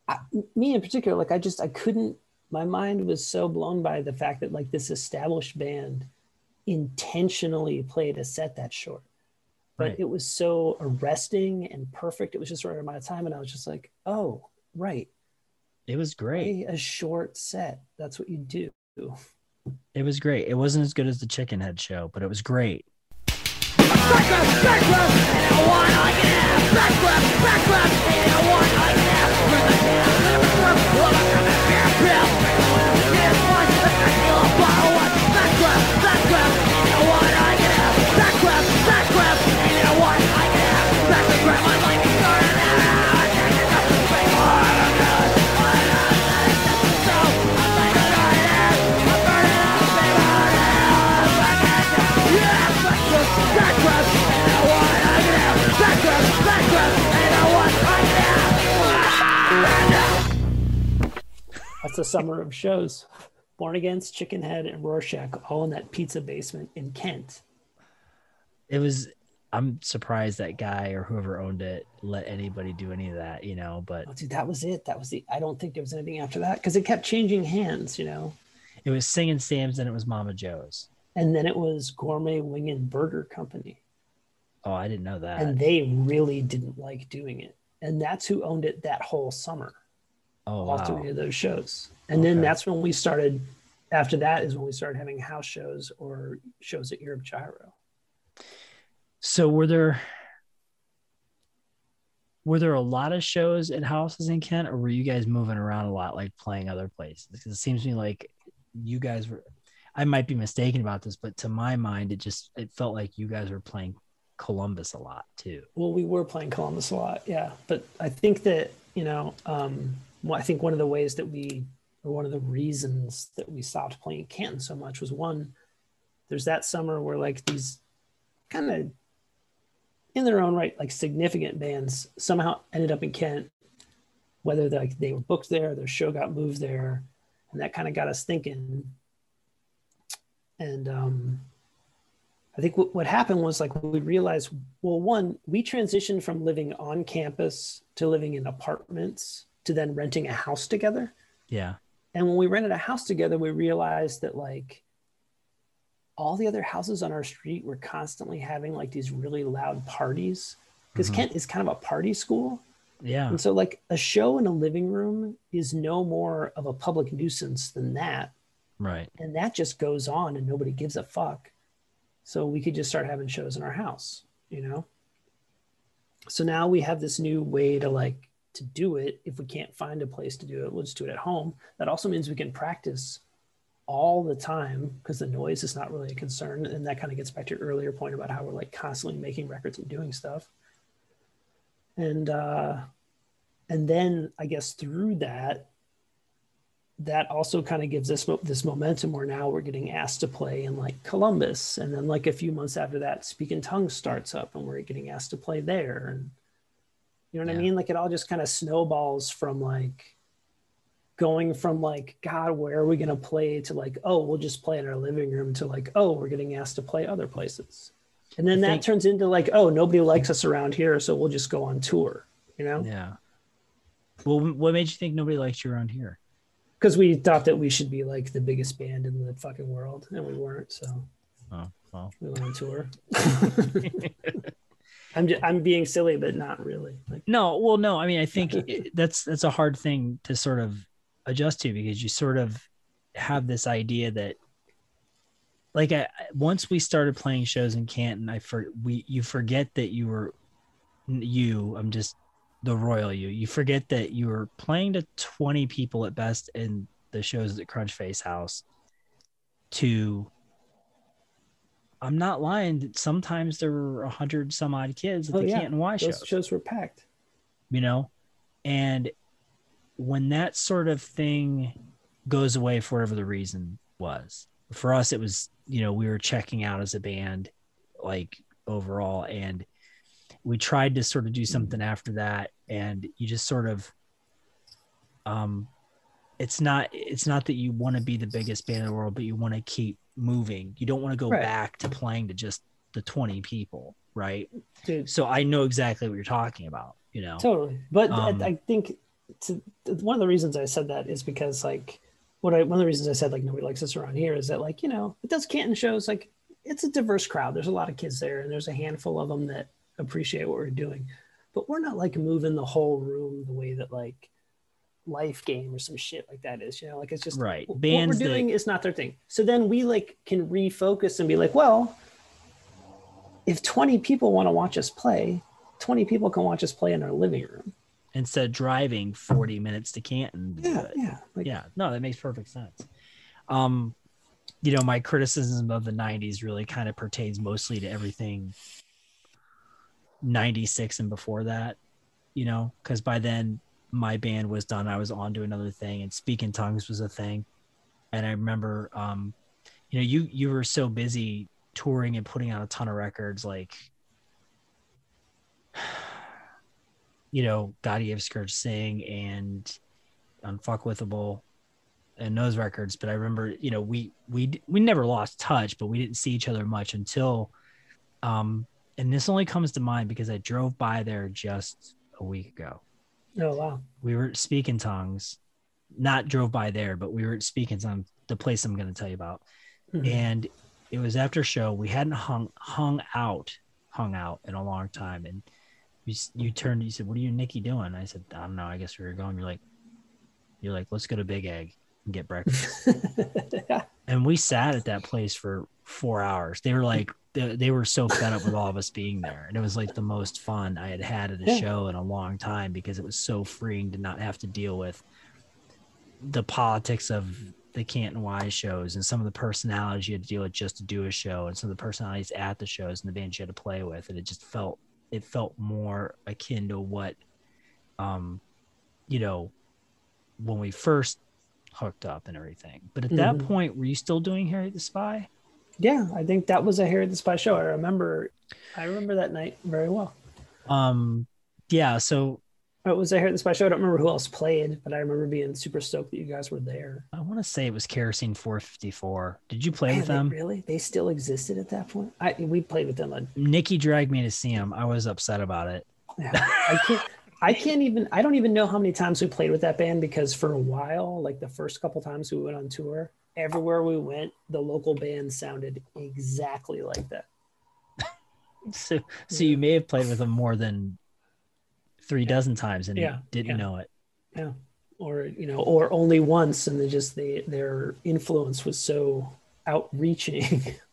I, me in particular, like I just, I couldn't, my mind was so blown by the fact that like this established band intentionally played a set that short. But Right. it was so arresting and perfect. It was just the right amount of time. And I was just like, oh, right. it was great play a short set. That's what you do. it was great it wasn't as good as the Chickenhead show but it was great That's the summer of shows. Born Against, Chickenhead, and Rorschach, all in that pizza basement in Kent. it was i'm surprised that guy or whoever owned it let anybody do any of that you know but Oh, dude, that was it. That was the. I don't think there was anything after that because it kept changing hands, you know. it was singing sam's and it was mama joe's And then it was Gourmet Wing and Burger Company, oh i didn't know that and they really didn't like doing it. And that's who owned it that whole summer. oh all wow three of those shows. And then that's when we started. After that is when we started having house shows or shows at Europe Gyro. So were there were there a lot of shows at houses in Kent, or were you guys moving around a lot, like playing other places? Because it seems to me like you guys were. I might be mistaken about this, but to my mind, it just it felt like you guys were playing Columbus a lot too. Well, we were playing Columbus a lot, yeah. But I think that you know, um, well, I think one of the ways that we, or one of the reasons that we stopped playing Canton so much was one. There's that summer where like these kind of in their own right, like significant bands somehow ended up in Kent, whether like they were booked there, their show got moved there, and that kind of got us thinking. And um, I think what, what happened was like we realized, well, one, we transitioned from living on campus to living in apartments to then renting a house together. Yeah, And when we rented a house together, we realized that like all the other houses on our street were constantly having like these really loud parties because Mhm. Kent is kind of a party school. Yeah. And so, like, a show in a living room is no more of a public nuisance than that. Right. And that just goes on and nobody gives a fuck. So, we could just start having shows in our house, you know? So now we have this new way to like to do it. If we can't find a place to do it, we'll just do it at home. That also means we can practice all the time because the noise is not really a concern. And that kind of gets back to your earlier point about how we're like constantly making records and doing stuff. And uh and then I guess through that, that also kind of gives us this momentum where now we're getting asked to play in like Columbus. And then like a few months after that, Speak in Tongues starts up and we're getting asked to play there. And you know what yeah. I mean? Like it all just kind of snowballs from like going from like, God, where are we going to play to like, oh, we'll just play in our living room to like, oh, we're getting asked to play other places. And then I that think... turns into like, oh, nobody likes us around here. So we'll just go on tour, you know? Yeah. Well, what made you think nobody likes you around here? because we thought that we should be like the biggest band in the fucking world, and we weren't. So oh, well. we went on tour. I'm just, I'm being silly, but not really. Like, no, well, no. I mean, I think that's that's a hard thing to sort of adjust to because you sort of have this idea that, like, I, once we started playing shows in Canton, I for we you forget that you were you. I'm just the royal you. You forget that you were playing to 20 people at best in the shows at Crunch Face House to I'm not lying. Sometimes there were a hundred some odd kids at oh, the yeah. Canton Y shows. Those shows were packed. You know, and when that sort of thing goes away for whatever the reason was, for us it was you know we were checking out as a band, like overall, and we tried to sort of do something after that and you just sort of um it's not it's not that you want to be the biggest band in the world but you want to keep moving you don't want to go right. back to playing to just the 20 people right Dude. so i know exactly what you're talking about you know totally but um, i think to, one of the reasons i said that is because like what i one of the reasons i said like nobody likes us around here is that like you know it does canton shows like it's a diverse crowd there's a lot of kids there and there's a handful of them that appreciate what we're doing. But we're not like moving the whole room the way that like life game or some shit like that is, you know, like it's just right. Bands what we're doing that... is not their thing. So then we like can refocus and be like, well, if 20 people want to watch us play, 20 people can watch us play in our living room instead of driving 40 minutes to Canton. To yeah, yeah, like, yeah. No, that makes perfect sense. Um, you know, my criticism of the 90s really kind of pertains mostly to everything 96 and before that, you know, because by then my band was done. I was on to another thing, and Speak in Tongues was a thing. And I remember, um, you know, you you were so busy touring and putting out a ton of records, like, you know, Gotti Scourge Sing and Unfuckwithable and those records. But I remember, you know, we we we never lost touch, but we didn't see each other much until um and this only comes to mind because I drove by there just a week ago. Oh wow. We were Speak in Tongues, not drove by there, but we were Speak in Tongues, the place I'm going to tell you about. Mm-hmm. And it was after show. We hadn't hung hung out, hung out in a long time. And you you turned, you said, "What are you, Nikki, doing?" I said, "I don't know. I guess we were going." You're like, "You're like, let's go to Big Egg and get breakfast." yeah. and we sat at that place for four hours. They were like, they, they were so fed up with all of us being there and it was like the most fun i had had at a yeah. show in a long time because it was so freeing to not have to deal with the politics of the canton y shows and some of the personalities you had to deal with just to do a show and some of the personalities at the shows and the bands you had to play with and it just felt it felt more akin to what um you know when we first hooked up and everything but at mm-hmm. that point were you still doing Harriet the Spy yeah, I think that was a Harriet the Spy show. I remember, I remember that night very well. Um, yeah. So it was a Harriet the Spy show. I don't remember who else played, but I remember being super stoked that you guys were there. I want to say it was Kerosene 454. Did you play Man, with them? They, really? They still existed at that point? I we played with them. Nikki dragged me to see them. I was upset about it. Yeah, I can't. I can't even. I don't even know how many times we played with that band because for a while, like the first couple times we went on tour, everywhere we went, the local band sounded exactly like that. so, so you may have played with them more than three dozen times and Yeah, didn't yeah. know it. Yeah. Or, you know, or only once and they just they their influence was so outreaching.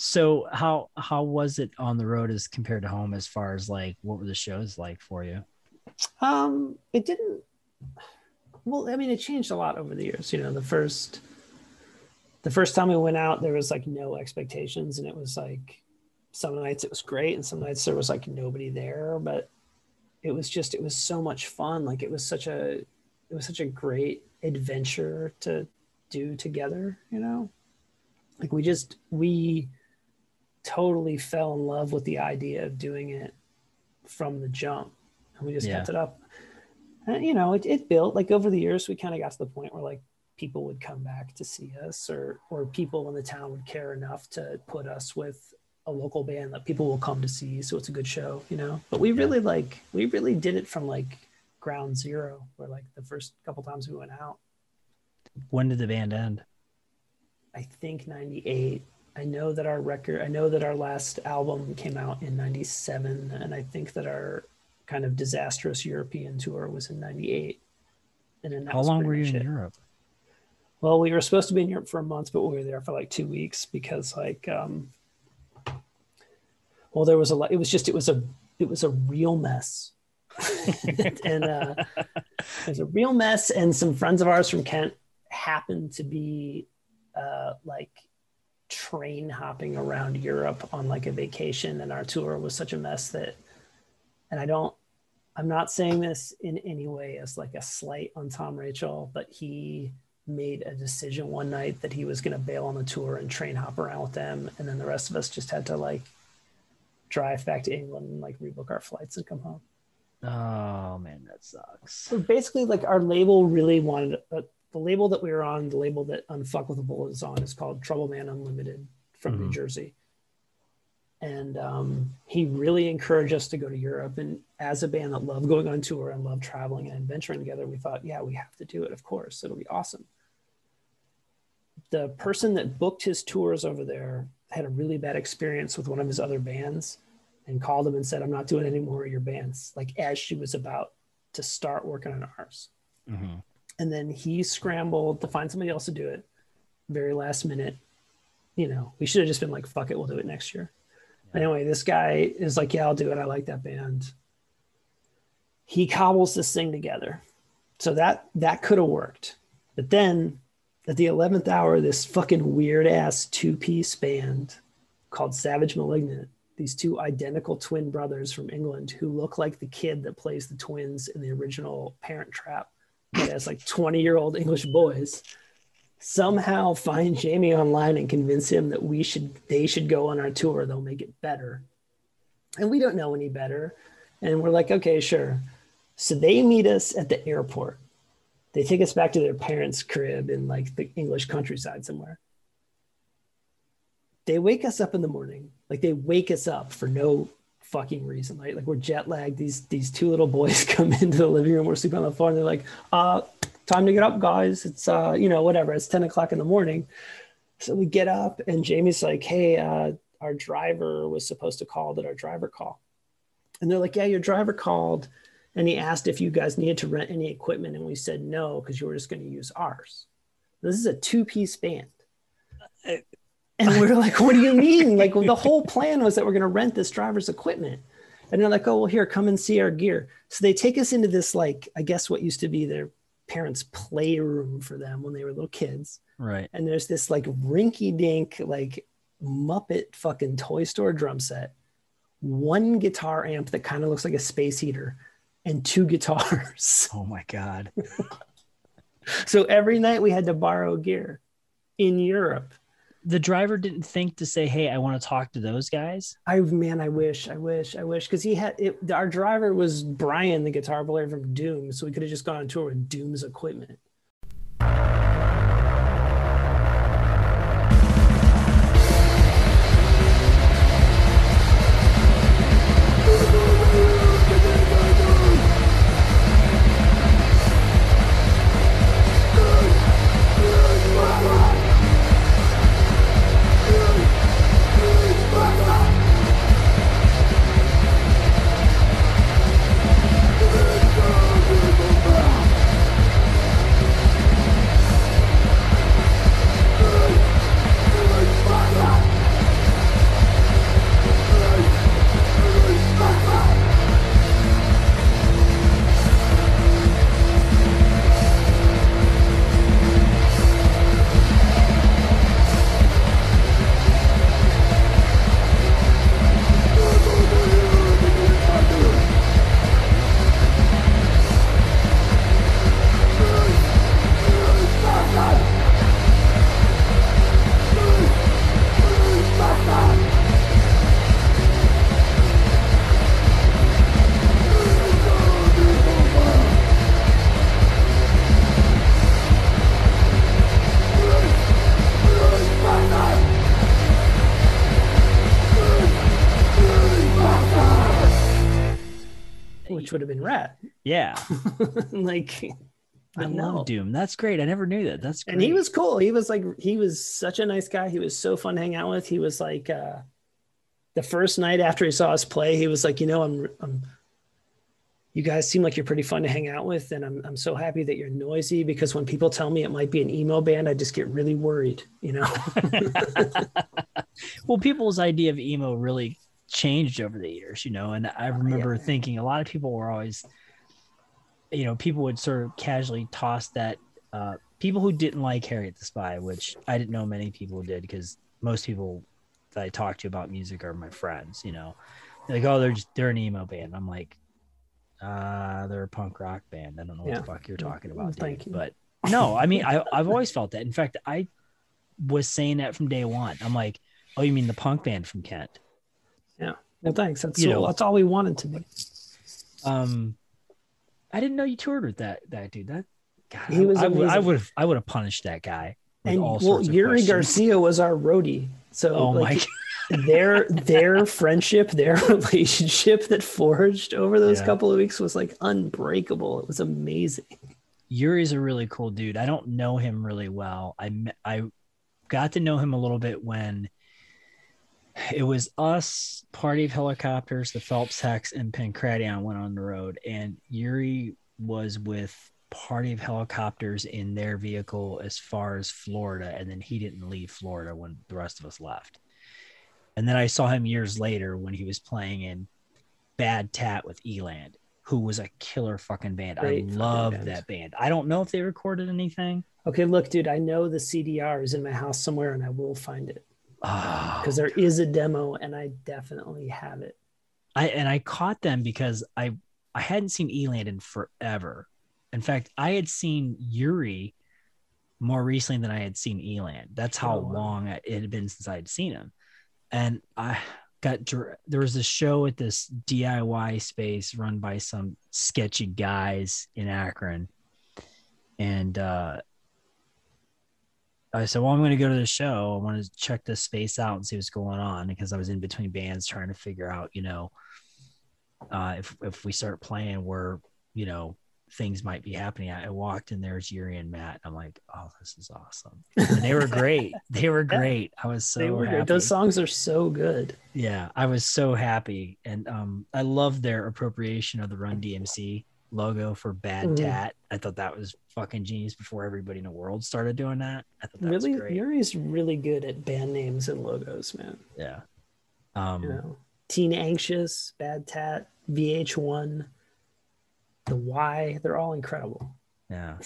So how how was it on the road as compared to home as far as like what were the shows like for you? Um, it didn't. Well, I mean, it changed a lot over the years. You know, the first, the first time we went out, there was like no expectations, and it was like some nights it was great, and some nights there was like nobody there, but it was just it was so much fun. Like it was such a, it was such a great adventure to do together. You know, like we just we totally fell in love with the idea of doing it from the jump and we just Yeah. kept it up. And you know, it, it built like over the years, we kind of got to the point where like people would come back to see us, or or people in the town would care enough to put us with a local band that people will come to see, so it's a good show, you know. But we Yeah. really like we really did it from like ground zero, where like the first couple times we went out, When did the band end? I think '98. I know that our record, I know that our last album came out in '97, and I think that our kind of disastrous European tour was in '98. And then How long were you in it. Europe? Well, we were supposed to be in Europe for a month, but we were there for like two weeks because, like, um, well, there was a lot. It was just, it was a, it was a real mess, and uh, it was a real mess. And some friends of ours from Kent happened to be, uh, like, train hopping around Europe on like a vacation, and our tour was such a mess that, and I don't, I'm not saying this in any way as like a slight on Tom Rachel, but he made a decision one night that he was going to bail on the tour and train hop around with them, and then the rest of us just had to like drive back to England and like rebook our flights and come home. Oh man, that sucks. So basically, like our label really wanted uh, the label that we were on, the label that Unfuckwithable is on, is called Troubleman Unlimited from New Mhm. Jersey. And um, he really encouraged us to go to Europe. And as a band that loved going on tour and loved traveling and adventuring together, we thought, yeah, we have to do it. Of course, it'll be awesome. The person that booked his tours over there had a really bad experience with one of his other bands and called him and said, I'm not doing any more of your bands, like as she was about to start working on ours. Mhm. And then he scrambled to find somebody else to do it. Very last minute, you know, we should have just been like, fuck it, we'll do it next year. Anyway, this guy is like, yeah, I'll do it. I like that band. He cobbles this thing together. So that that could have worked. But then at the 11th hour, this fucking weird ass two piece band called Savage Malignant, these two identical twin brothers from England who look like the kid that plays the twins in the original Parent Trap, but as like 20 year old English boys, somehow find Jamie online and convince him that we should they should go on our tour. They'll make it better. And we don't know any better. And we're like, okay, sure. So they meet us at the airport. They take us back to their parents' crib in like the English countryside somewhere. They wake us up in the morning. Like they wake us up for no fucking reason. Right? Like we're jet lagged. These these two little boys come into the living room. We're sleeping on the floor, and they're like, uh, time to get up, guys. It's uh, you know, whatever. It's 10 o'clock in the morning. So we get up and Jamie's like, hey, uh, our driver was supposed to call. Did our driver call? And they're like, yeah, your driver called and he asked if you guys needed to rent any equipment. And we said no, because you were just going to use ours. This is a two piece band. And we're like, what do you mean? Like the whole plan was that we're going to rent this driver's equipment. And they're like, oh, well, here, come and see our gear. So they take us into this, like, I guess what used to be their parents' playroom for them when they were little kids Right. and there's this like rinky dink like Muppet fucking toy store drum set, one guitar amp that kind of looks like a space heater, and two guitars. Oh my god. so every night we had to borrow gear in Europe. The driver didn't think to say, "Hey, I want to talk to those guys." I man, I wish, I wish, I wish, because he had it. Our driver was Brian, the guitar player from Doom, so we could have just gone on tour with Doom's equipment. Yeah. like I love Doom. That's great. I never knew that. That's great. and he was cool. He was like he was such a nice guy. He was so fun to hang out with. He was like uh the first night after he saw us play, he was like, you know, I'm I'm you guys seem like you're pretty fun to hang out with, and I'm I'm so happy that you're noisy because when people tell me it might be an emo band, I just get really worried, you know. well, people's idea of emo really changed over the years, you know. And I remember yeah. thinking a lot of people were always, you know, people would sort of casually toss that. Uh, people who didn't like Harriet the Spy, which I didn't know many people did because most people that I talk to about music are my friends, you know. They're like, oh, they're just, they're an emo band. I'm like, uh, they're a punk rock band. I don't know Yeah. what the fuck you're talking about, dude. Thank you. But no, I mean, I I've always felt that. In fact, I was saying that from day one. I'm like, oh, you mean the punk band from Kent? Yeah. Well, thanks. That's all, that's all we wanted to be. Um, I didn't know you toured with that that dude. That God, He was I, would I would have I would have punished that guy. And well, Yuri questions. Garcia was our roadie. So Oh like, my! their their friendship, their relationship that forged over those Yeah. couple of weeks was like unbreakable. It was amazing. Yuri's a really cool dude. I don't know him really well. I I got to know him a little bit when it was us, Party of Helicopters, the Phelps Hex, and Pancration went on the road, and Yuri was with Party of Helicopters in their vehicle as far as Florida, and then he didn't leave Florida when the rest of us left. And then I saw him years later when he was playing in Bad Tat with Eland, who was a killer fucking band. Great I love that band. I don't know if they recorded anything. Okay, look, dude, I know the CDR is in my house somewhere and I will find it Oh, because there is a demo and I definitely have it. I and I caught them because I I hadn't seen Eland in forever. In fact, I had seen Yuri more recently than I had seen Eland. That's how Oh, wow. long it had been since I had seen him. And I got there was a show at this DIY space run by some sketchy guys in Akron, and uh, I said, "Well, I'm going to go to the show. I want to check this space out and see what's going on because I was in between bands trying to figure out, you know, uh, if if we start playing where you know things might be happening." I, I walked in there's Yuri and Matt. And I'm like, "Oh, this is awesome." And they were great. they were great. I was so were happy. Those songs are so good. Yeah, I was so happy, and um, I love their appropriation of the Run DMC logo for Bad Mhm. Tat. I thought that was fucking genius before everybody in the world started doing that. I thought that really, was great. Yuri's really good at band names and logos, man. Yeah. Um, You know, Teen Anxious, Bad Tat, VH1, The Y, they're all incredible. yeah.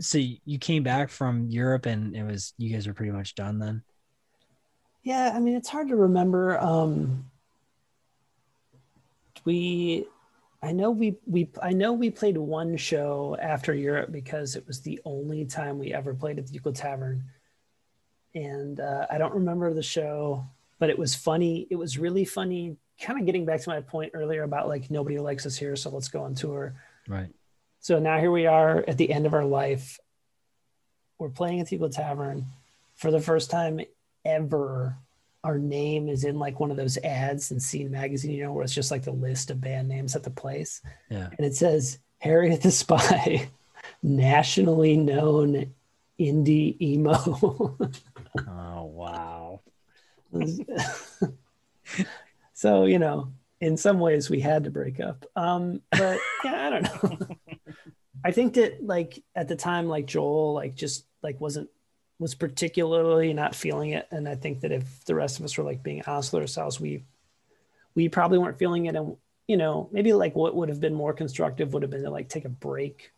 So you came back from Europe, and it was you guys were pretty much done then. Yeah, I mean it's hard to remember. Um, we, I know we we I know we played one show after Europe because it was the only time we ever played at the Euclid Tavern, and uh, I don't remember the show, but it was funny. It was really funny. Kind of getting back to my point earlier about like nobody likes us here, so let's go on tour. Right. So now here we are at the end of our life. We're playing at the Euclid Tavern for the first time ever. Our name is in like one of those ads in Scene Magazine, you know, where it's just like the list of band names at the place. Yeah. And it says Harriet the Spy, nationally known indie emo. Oh wow. so, you know, in some ways we had to break up. Um, but yeah, I don't know. I think that like at the time, like Joel, like just like wasn't was particularly not feeling it. And I think that if the rest of us were like being honest with ourselves, we we probably weren't feeling it. And you know, maybe like what would have been more constructive would have been to like take a break.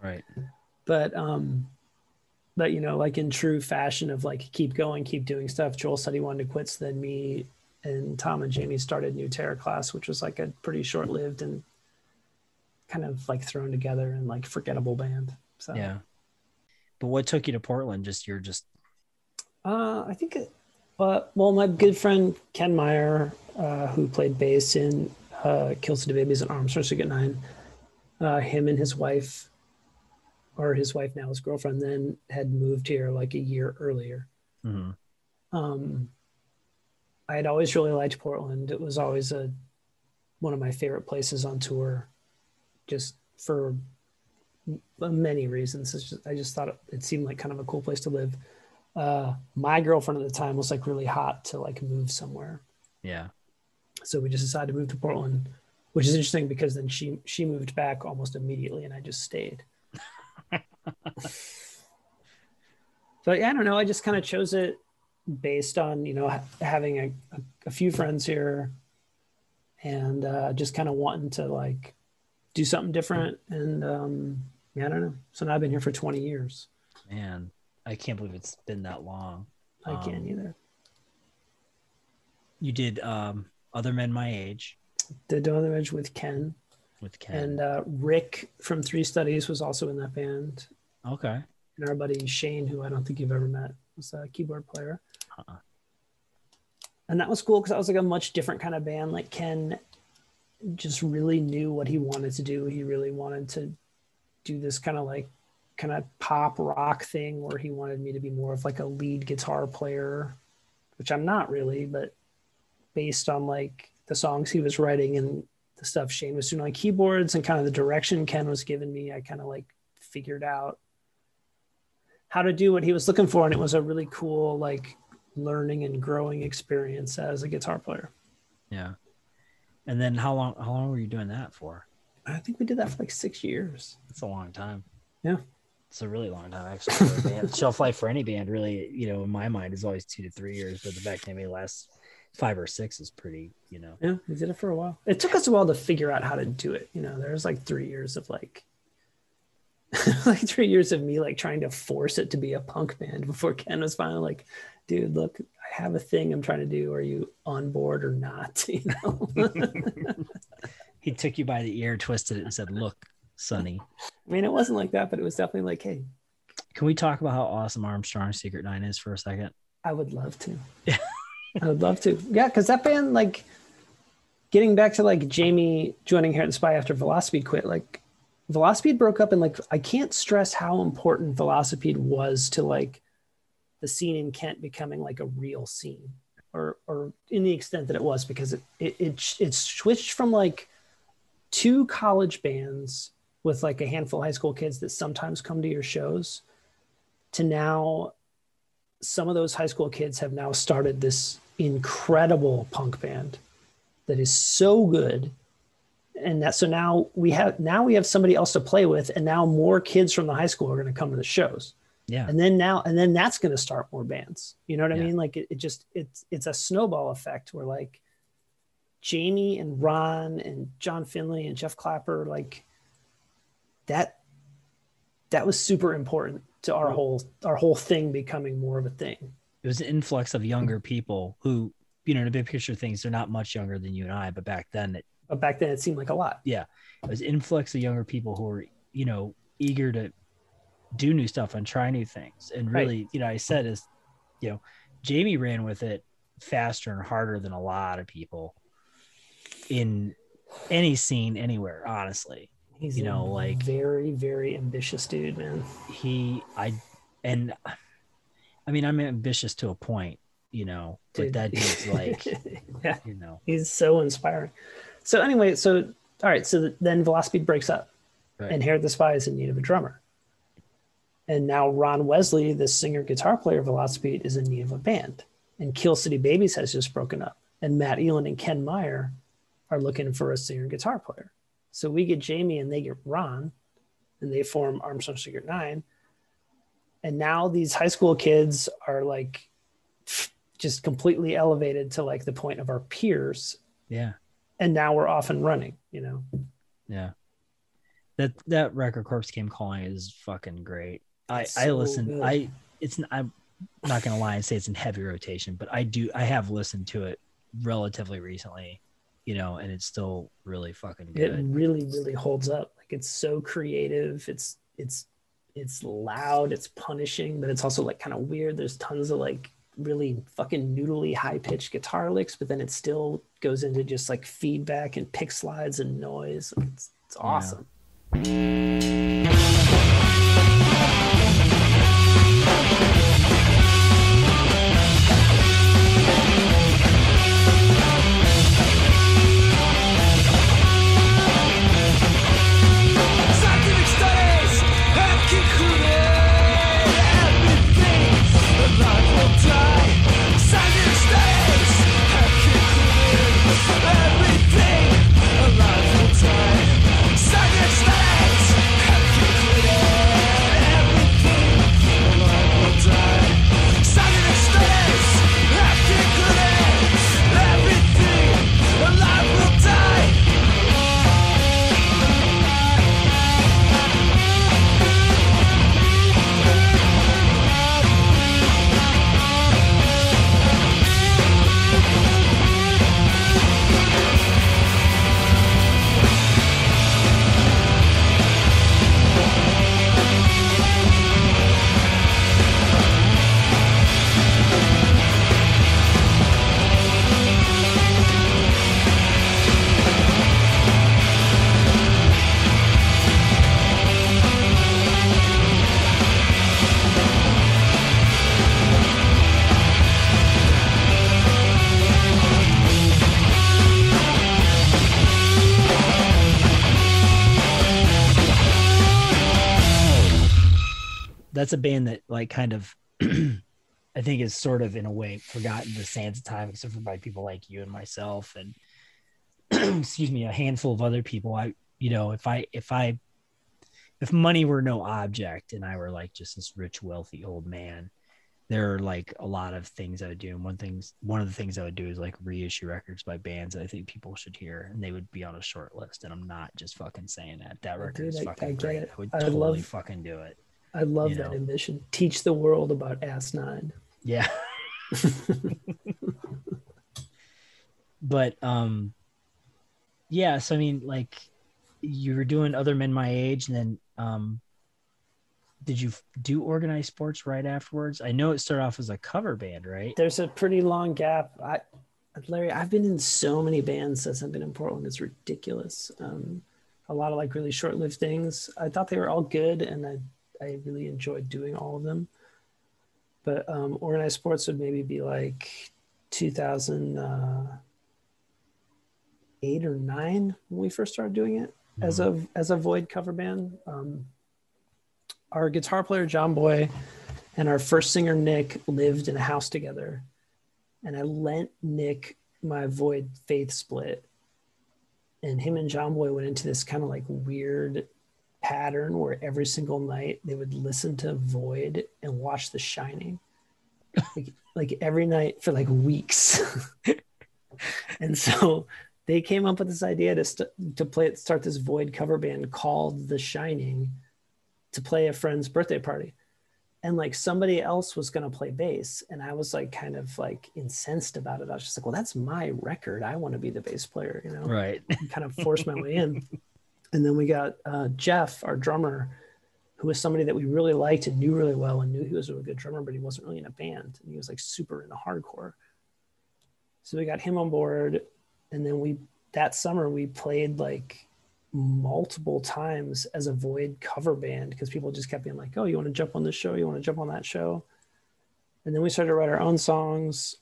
Right. But um but you know, like in true fashion of like keep going, keep doing stuff. Joel said he wanted to quit, so then me and Tom and Jamie started New Terror Class, which was like a pretty short lived and kind of like thrown together and like forgettable band. So Yeah. But what took you to Portland? Just you're just Uh, I think, it, uh, well, my good friend Ken Meyer, uh, who played bass in uh, Kill City Babies and Armstrong Secret Nine, uh, him and his wife, or his wife now, his girlfriend, then had moved here like a year earlier. mhm. Um, I had always really liked Portland. It was always a one of my favorite places on tour. just for many reasons. Just, I just thought it, it, seemed like kind of a cool place to live. Uh, my girlfriend at the time was like really hot to like move somewhere. Yeah. So we just decided to move to Portland, which is interesting because then she she moved back almost immediately, and I just stayed. so yeah, I don't know. I just kind of chose it based on you know having a, a, a few friends here, and uh, just kind of wanting to like do something different. And um, yeah, I don't know. So now I've been here for 20 years. Man, I can't believe it's been that long. I um, can't either. You did um, Other Men My Age. Did Other Age with Ken. With Ken. And uh, Rick from Three Studies was also in that band. Okay. And our buddy Shane, who I don't think you've ever met, was a keyboard player. Uh-uh. And that was cool because that was like a much different kind of band. Like Ken just really knew what he wanted to do. He really wanted to do this kind of like kind of pop rock thing where he wanted me to be more of like a lead guitar player, which I'm not really, but based on like the songs he was writing and the stuff Shane was doing on keyboards and kind of the direction Ken was giving me, I kind of like figured out how to do what he was looking for. And it was a really cool, like learning and growing experience as a guitar player. Yeah. And then how long how long were you doing that for? I think we did that for like six years. That's a long time. Yeah. It's a really long time actually. Shelf life for any band really, you know, in my mind is always two to three years, but the fact that it may last five or six is pretty, you know. Yeah, we did it for a while. It took us a while to figure out how to do it. You know, there was like three years of like like three years of me like trying to force it to be a punk band before Ken was finally like, dude, look, I have a thing I'm trying to do. Are you on board or not? You know. He took you by the ear, twisted it, and said, "Look, Sonny." I mean, it wasn't like that, but it was definitely like, "Hey." Can we talk about how awesome Armstrong Secret Nine is for a second? I would love to. Yeah, I would love to. Yeah, because that band, like, getting back to like Jamie joining Harriet the Spy after Velocipede quit, like, Velocipede broke up, and like, I can't stress how important Velocipede was to like the scene in Kent becoming like a real scene, or or in the extent that it was, because it it it, it switched from like two college bands with like a handful of high school kids that sometimes come to your shows to now some of those high school kids have now started this incredible punk band that is so good. And that so now we have now we have somebody else to play with and now more kids from the high school are going to come to the shows. Yeah. And then now and then that's going to start more bands. You know what yeah. i mean? Like it, it just it's it's a snowball effect where like jamie and ron and john finley and jeff clapper like that that was super important to our whole our whole thing becoming more of a thing. It was an influx of younger mm-hmm. people who you know in a big picture things they're not much younger than you and i but back then it but back then it seemed like a lot. Yeah. It was influx of younger people who were you know eager to do new stuff and try new things. And really, right. you know, I said is, you know, Jamie ran with it faster and harder than a lot of people in any scene anywhere, honestly. He's you know, like very, very ambitious dude, man. He I and I mean I'm ambitious to a point, you know, dude. but that dude's like yeah. you know. He's so inspiring. So anyway, so all right, so then Velocipede breaks up. Right. And Harriet the Spy is in need of a drummer. And now Ron Wesley, the singer guitar player of Velocipede, is in need of a band. And Kill City Babies has just broken up. And Matt Eland and Ken Meyer are looking for a singer guitar player. So we get Jamie and they get Ron, and they form Armstrong Secret Nine. And now these high school kids are like just completely elevated to like the point of our peers. Yeah. And now we're off and running, you know? Yeah. That that record corpse came calling is fucking great. I so I listen. Good. I it's I'm not gonna lie and say it's in heavy rotation, but I do I have listened to it relatively recently, you know, and it's still really fucking good. It really really holds up. Like it's so creative. It's it's it's loud. It's punishing, but it's also like kind of weird. There's tons of like really fucking noodly high pitched guitar licks, but then it still goes into just like feedback and pick slides and noise. It's, it's awesome. Yeah. That's a band that like kind of I think is sort of in a way forgotten the sands of time, except for by people like you and myself and excuse me, a handful of other people. I you know, if I if I if money were no object and I were like just this rich, wealthy old man, there are like a lot of things I would do. And one things one of the things I would do is like reissue records by bands that I think people should hear and they would be on a short list. And I'm not just fucking saying that. That record Dude, is fucking I, I great. I would I totally love, fucking do it. I love that know? ambition. Teach the world about Ass Nine. Yeah. but um yeah, so I mean like you were doing other men my age and then um did you do organized sports right afterwards? I know it started off as a cover band, right? There's a pretty long gap. I Larry, I've been in so many bands since I've been in Portland. It's ridiculous. Um, a lot of like really short-lived things. I thought they were all good, and I I really enjoyed doing all of them. But um, organized sports would maybe be like 2008 uh, or nine when we first started doing it mm-hmm. as a as a Void cover band. Um, our guitar player John Boy and our first singer Nick lived in a house together, and I lent Nick my Void Faith split, and him and John Boy went into this kind of like weird pattern where every single night they would listen to Void and watch The Shining, like, like every night for like weeks, and so they came up with this idea to st- to play start this Void cover band called The Shining to play a friend's birthday party. And like somebody else was going to play bass and i was like kind of like incensed about it. I was just like well that's my record. I want to be the bass player you know? Right. Kind of forced my way in and then we got uh, jeff our drummer who was somebody that we really liked and knew really well and knew he was a good drummer but he wasn't really in a band. And he was like super into hardcore. So we got him on board. And then we that summer we played like multiple times as a void cover band because people just kept being like oh you want to jump on this show? You want to jump on that show? And then we started to write our own songs.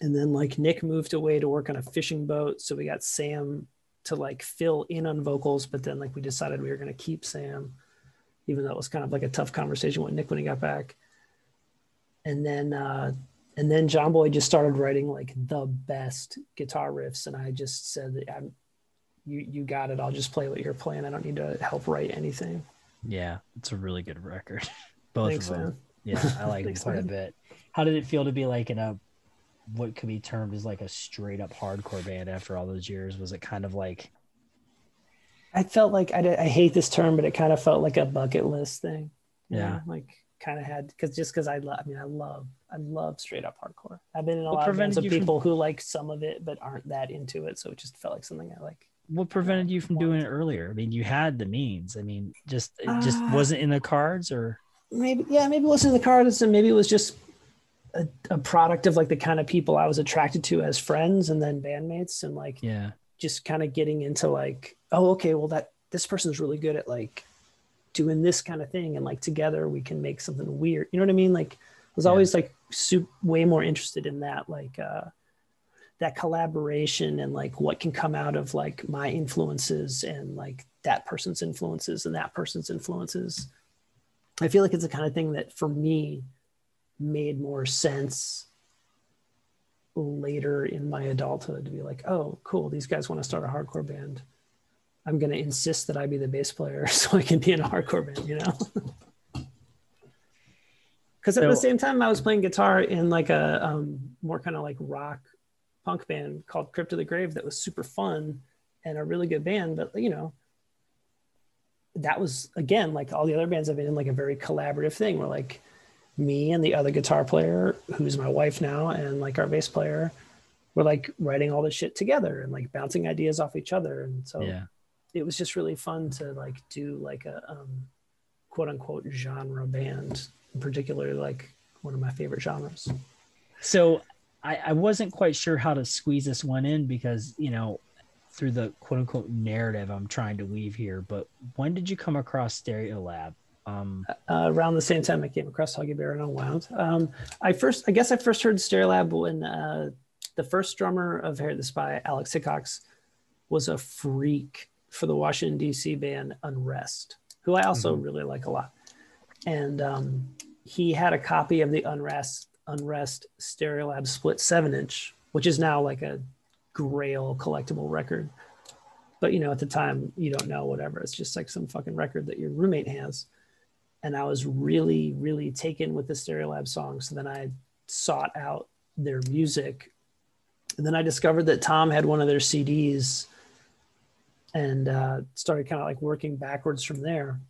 And then like nick moved away to work on a fishing boat. So we got sam to like fill in on vocals but then like we decided we were going to keep sam even though it was kind of like a tough conversation with nick when he got back and then uh and then john boy just started writing like the best guitar riffs and i just said i'm you you got it. I'll just play what you're playing. I don't need to help write anything. Yeah, it's a really good record. Both Thanks, of them. Man. Yeah, I like it quite man. a bit. How did it feel to be like in a what could be termed as like a straight up hardcore band after all those years? Was it kind of like I felt like I, did, I hate this term, but it kind of felt like a bucket list thing. Yeah, know? like kind of had because just because I love, I mean, I love, I love straight up hardcore. I've been in a what lot of bands of people from... who like some of it but aren't that into it, so it just felt like something I like what prevented you from doing it earlier? I mean, you had the means. I mean, just it just uh, wasn't in the cards, or maybe yeah, maybe it wasn't in the cards, and maybe it was just a, a, product of like the kind of people I was attracted to as friends, and then bandmates, and like yeah, just kind of getting into like, oh, okay, well that this person's really good at like doing this kind of thing, and like together we can make something weird. You know what I mean? Like, I was yeah. always like super, way more interested in that, like. uh that collaboration and like what can come out of like my influences and like that person's influences and that person's influences i feel like it's the kind of thing that for me made more sense later in my adulthood to be like oh cool these guys want to start a hardcore band i'm going to insist that i be the bass player so i can be in a hardcore band you know because at so, the same time i was playing guitar in like a um, more kind of like rock punk band called Crypt of the Grave that was super fun and a really good band. But you know, that was again like all the other bands I've been in, like a very collaborative thing where like me and the other guitar player, who's my wife now, and like our bass player, were like writing all this shit together and like bouncing ideas off each other. And so yeah. it was just really fun to like do like a um, quote unquote genre band, in particular, like one of my favorite genres. So I, I wasn't quite sure how to squeeze this one in because you know through the quote unquote narrative I'm trying to weave here. But when did you come across Stereolab? Um, uh, around the same time I came across Huggy Bear and Unwound. Um, I first, I guess, I first heard Stereolab when uh, the first drummer of Harriet the Spy, Alex Hickox, was a freak for the Washington D.C. band Unrest, who I also mm-hmm. really like a lot. and um, he had a copy of the Unrest Unrest Stereolab split seven inch, which is now like a grail collectible record. But you know, at the time, you don't know whatever. It's just like some fucking record that your roommate has. And I was really, really taken with the Stereolab songs. So then I sought out their music. And then I discovered that Tom had one of their CDs and uh, started kind of like working backwards from there.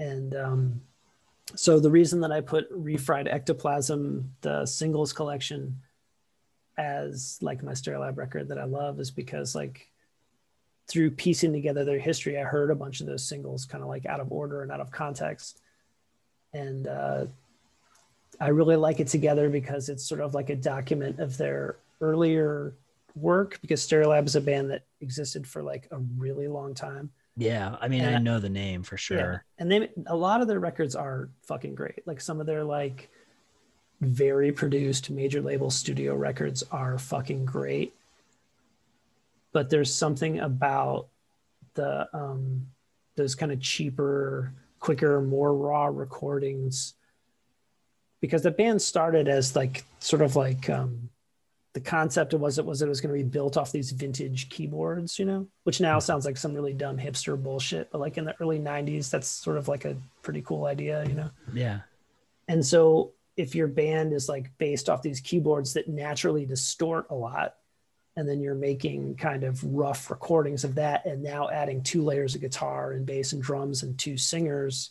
And um, so the reason that I put refried ectoplasm, the singles collection, as like my Stereolab record that I love is because like through piecing together their history, I heard a bunch of those singles kind of like out of order and out of context. And uh, I really like it together because it's sort of like a document of their earlier work because Stereolab is a band that existed for like a really long time yeah, I mean, And I know the name for sure. Yeah. And they a lot of their records are fucking great. Like some of their like very produced major label studio records are fucking great. But there's something about the um those kind of cheaper, quicker, more raw recordings because the band started as like sort of like um the concept was it was it was going to be built off these vintage keyboards, you know, which now sounds like some really dumb hipster bullshit. But like in the early 90s, that's sort of like a pretty cool idea, you know? Yeah. And so if your band is like based off these keyboards that naturally distort a lot, and then you're making kind of rough recordings of that, and now adding two layers of guitar and bass and drums and two singers,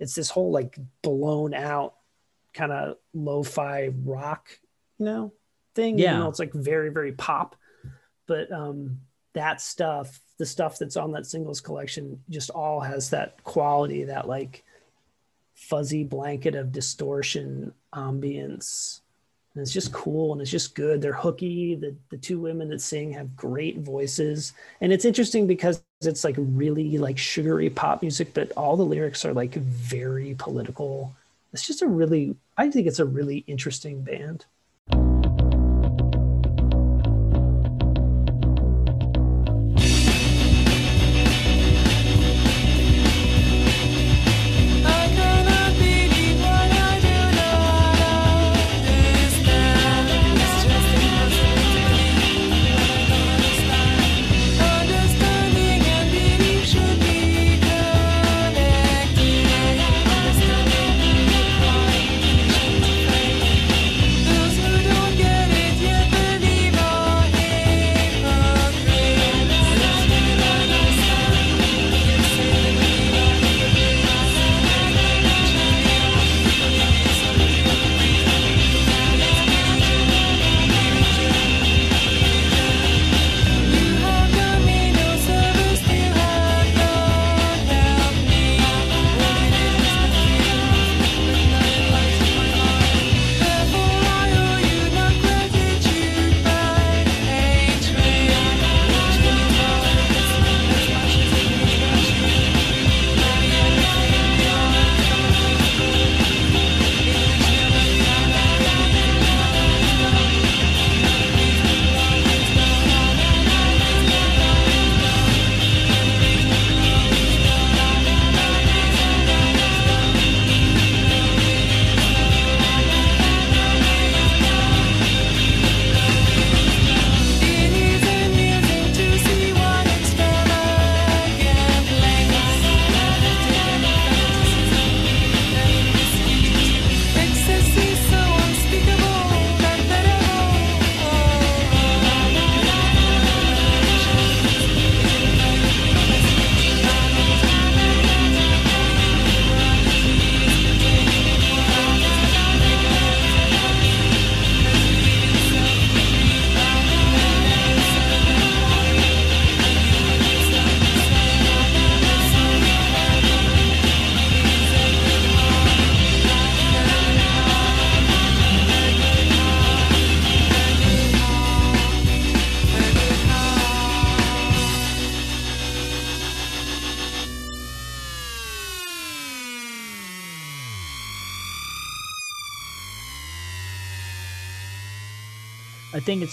it's this whole like blown out kind of lo-fi rock, you know, thing. Yeah. Even though it's like very, very pop. But um that stuff, the stuff that's on that singles collection, just all has that quality, that like fuzzy blanket of distortion ambience. And it's just cool and it's just good. They're hooky. The the two women that sing have great voices. And it's interesting because it's like really like sugary pop music, but all the lyrics are like very political. It's just a really I think it's a really interesting band.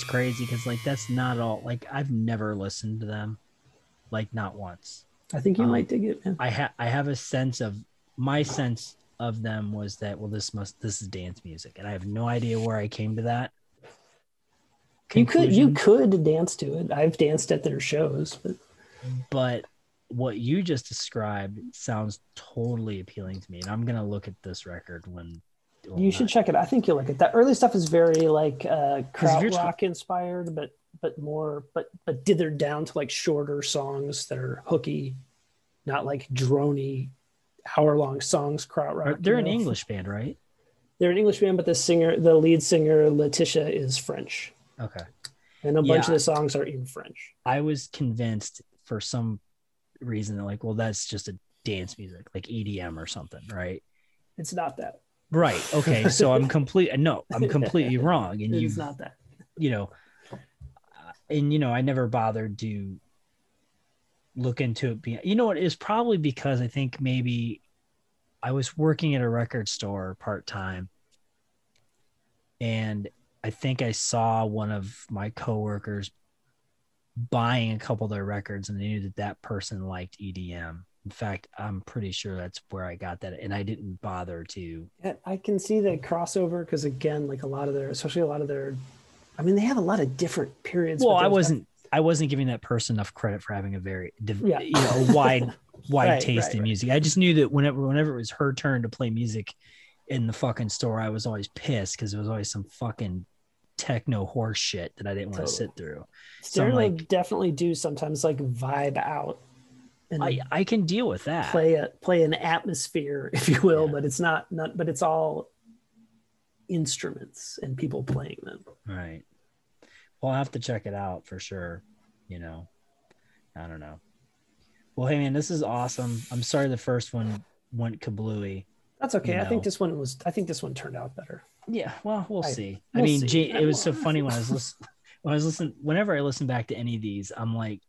Crazy because like that's not all. Like I've never listened to them, like not once. I think you Um, might dig it, man. I have I have a sense of my sense of them was that well this must this is dance music and i have no idea where i came to that You could you could dance to it. I've danced at their shows, but but what you just described sounds totally appealing to me and i'm gonna look at this record when you should check it. I think you'll like it. That early stuff is very like uh 'Cause if you're tr- krautrock inspired, but but more but but dithered down to like shorter songs that are hooky, not like drony, hour long songs. Krautrock. They're an know? english band right They're an English band, but the singer, the lead singer Laetitia, is French, okay and a bunch Yeah. of the songs are in French. I was convinced for some reason that like, well, that's just a dance music, like EDM or something, right? It's not that. Right. Okay. So I'm complete. No, I'm completely wrong. And you, not that. you know, and you know, I never bothered to look into it. Being, you know, what? It is probably because I think maybe I was working at a record store part time, and I think I saw one of my coworkers buying a couple of their records, and I knew that that person liked EDM. In fact, I'm pretty sure that's where I got that, and I didn't bother to. I can see the crossover because again, like a lot of their, especially a lot of their, I mean, they have a lot of different periods. Well, I wasn't. I wasn't giving that person enough credit for having a very, div- Yeah. you know, wide, wide Right, taste right, in right. music. I just knew that whenever, whenever it was her turn to play music in the fucking store, I was always pissed because it was always some fucking techno horse shit that I didn't want to sit through. So Stereo I'm like- definitely do sometimes like vibe out I, I can deal with that. play a play an atmosphere, if you will, Yeah. but it's not not but it's all instruments and people playing them. Right. Well, I'll have to check it out for sure. You know, I don't know. Well, hey man, this is awesome. I'm sorry the first one went kablooey. That's okay. You I think this one was I think this one turned out better. Yeah, well, we'll I- see. I we'll mean, see. It was so funny when I was listening. When I was listening, whenever I listen back to any of these, I'm like,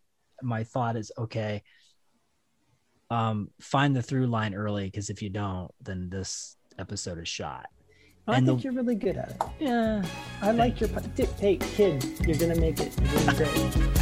my thought is, okay, um, find the through line early because if you don't, then this episode is shot. I And the- think you're really good at it. Yeah, I like your hey kid, you're gonna make it. You're doing great.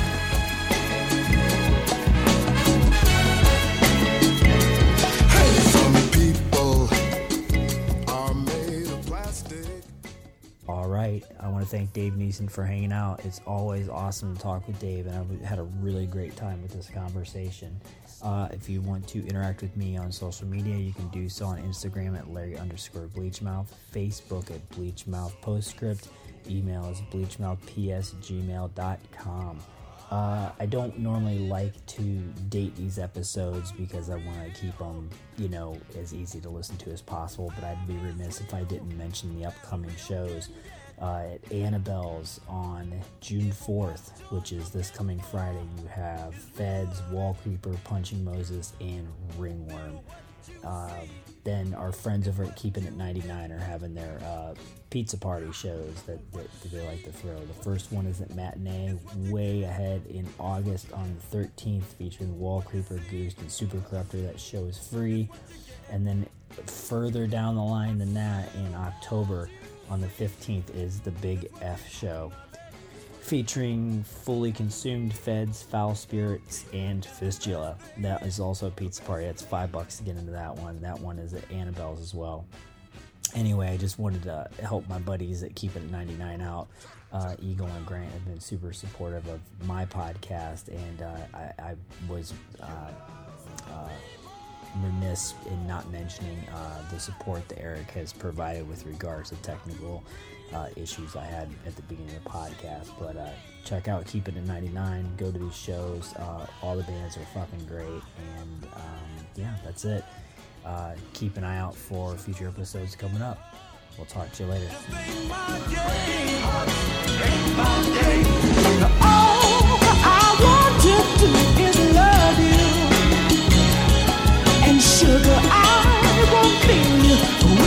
Right. I want to thank Dave Neeson for hanging out. It's always awesome to talk with Dave, and I've had a really great time with this conversation. Uh, if you want to interact with me on social media, you can do so on Instagram at Larry underscore Bleachmouth, Facebook at Bleachmouth Postscript, email is bleachmouthps@gmail.com. Uh, I don't normally like to date these episodes because I want to keep them, you know, as easy to listen to as possible. But I'd be remiss if I didn't mention the upcoming shows. Uh, at Annabelle's on June 4th, which is this coming Friday, you have Feds, Wall Creeper, Punching Moses, and Ringworm. Uh, then our friends over at Keeping It 99 are having their uh, pizza party shows that, that, that they like to throw. The first one is at Matinee, way ahead in August on the 13th, featuring Wall Creeper, Goose, and Super Corruptor. That show is free. And then further down the line than that, in October on the 15th, is the Big F show featuring fully consumed feds, foul spirits, and fistula. That is also a pizza party. That's five bucks to get into that one. That one is at Annabelle's as well. Anyway, I just wanted to help my buddies at Keep It 99 out. Uh, Eagle and Grant have been super supportive of my podcast, and uh, I, I was uh, uh, remiss in not mentioning uh, the support that Eric has provided with regards to technical uh, issues I had at the beginning of the podcast. But uh, check out Keep It in 99. Go to these shows. Uh, all the bands are fucking great. And um, yeah, that's it. Uh, keep an eye out for future episodes coming up. We'll talk to you later. And sugar, I won't kill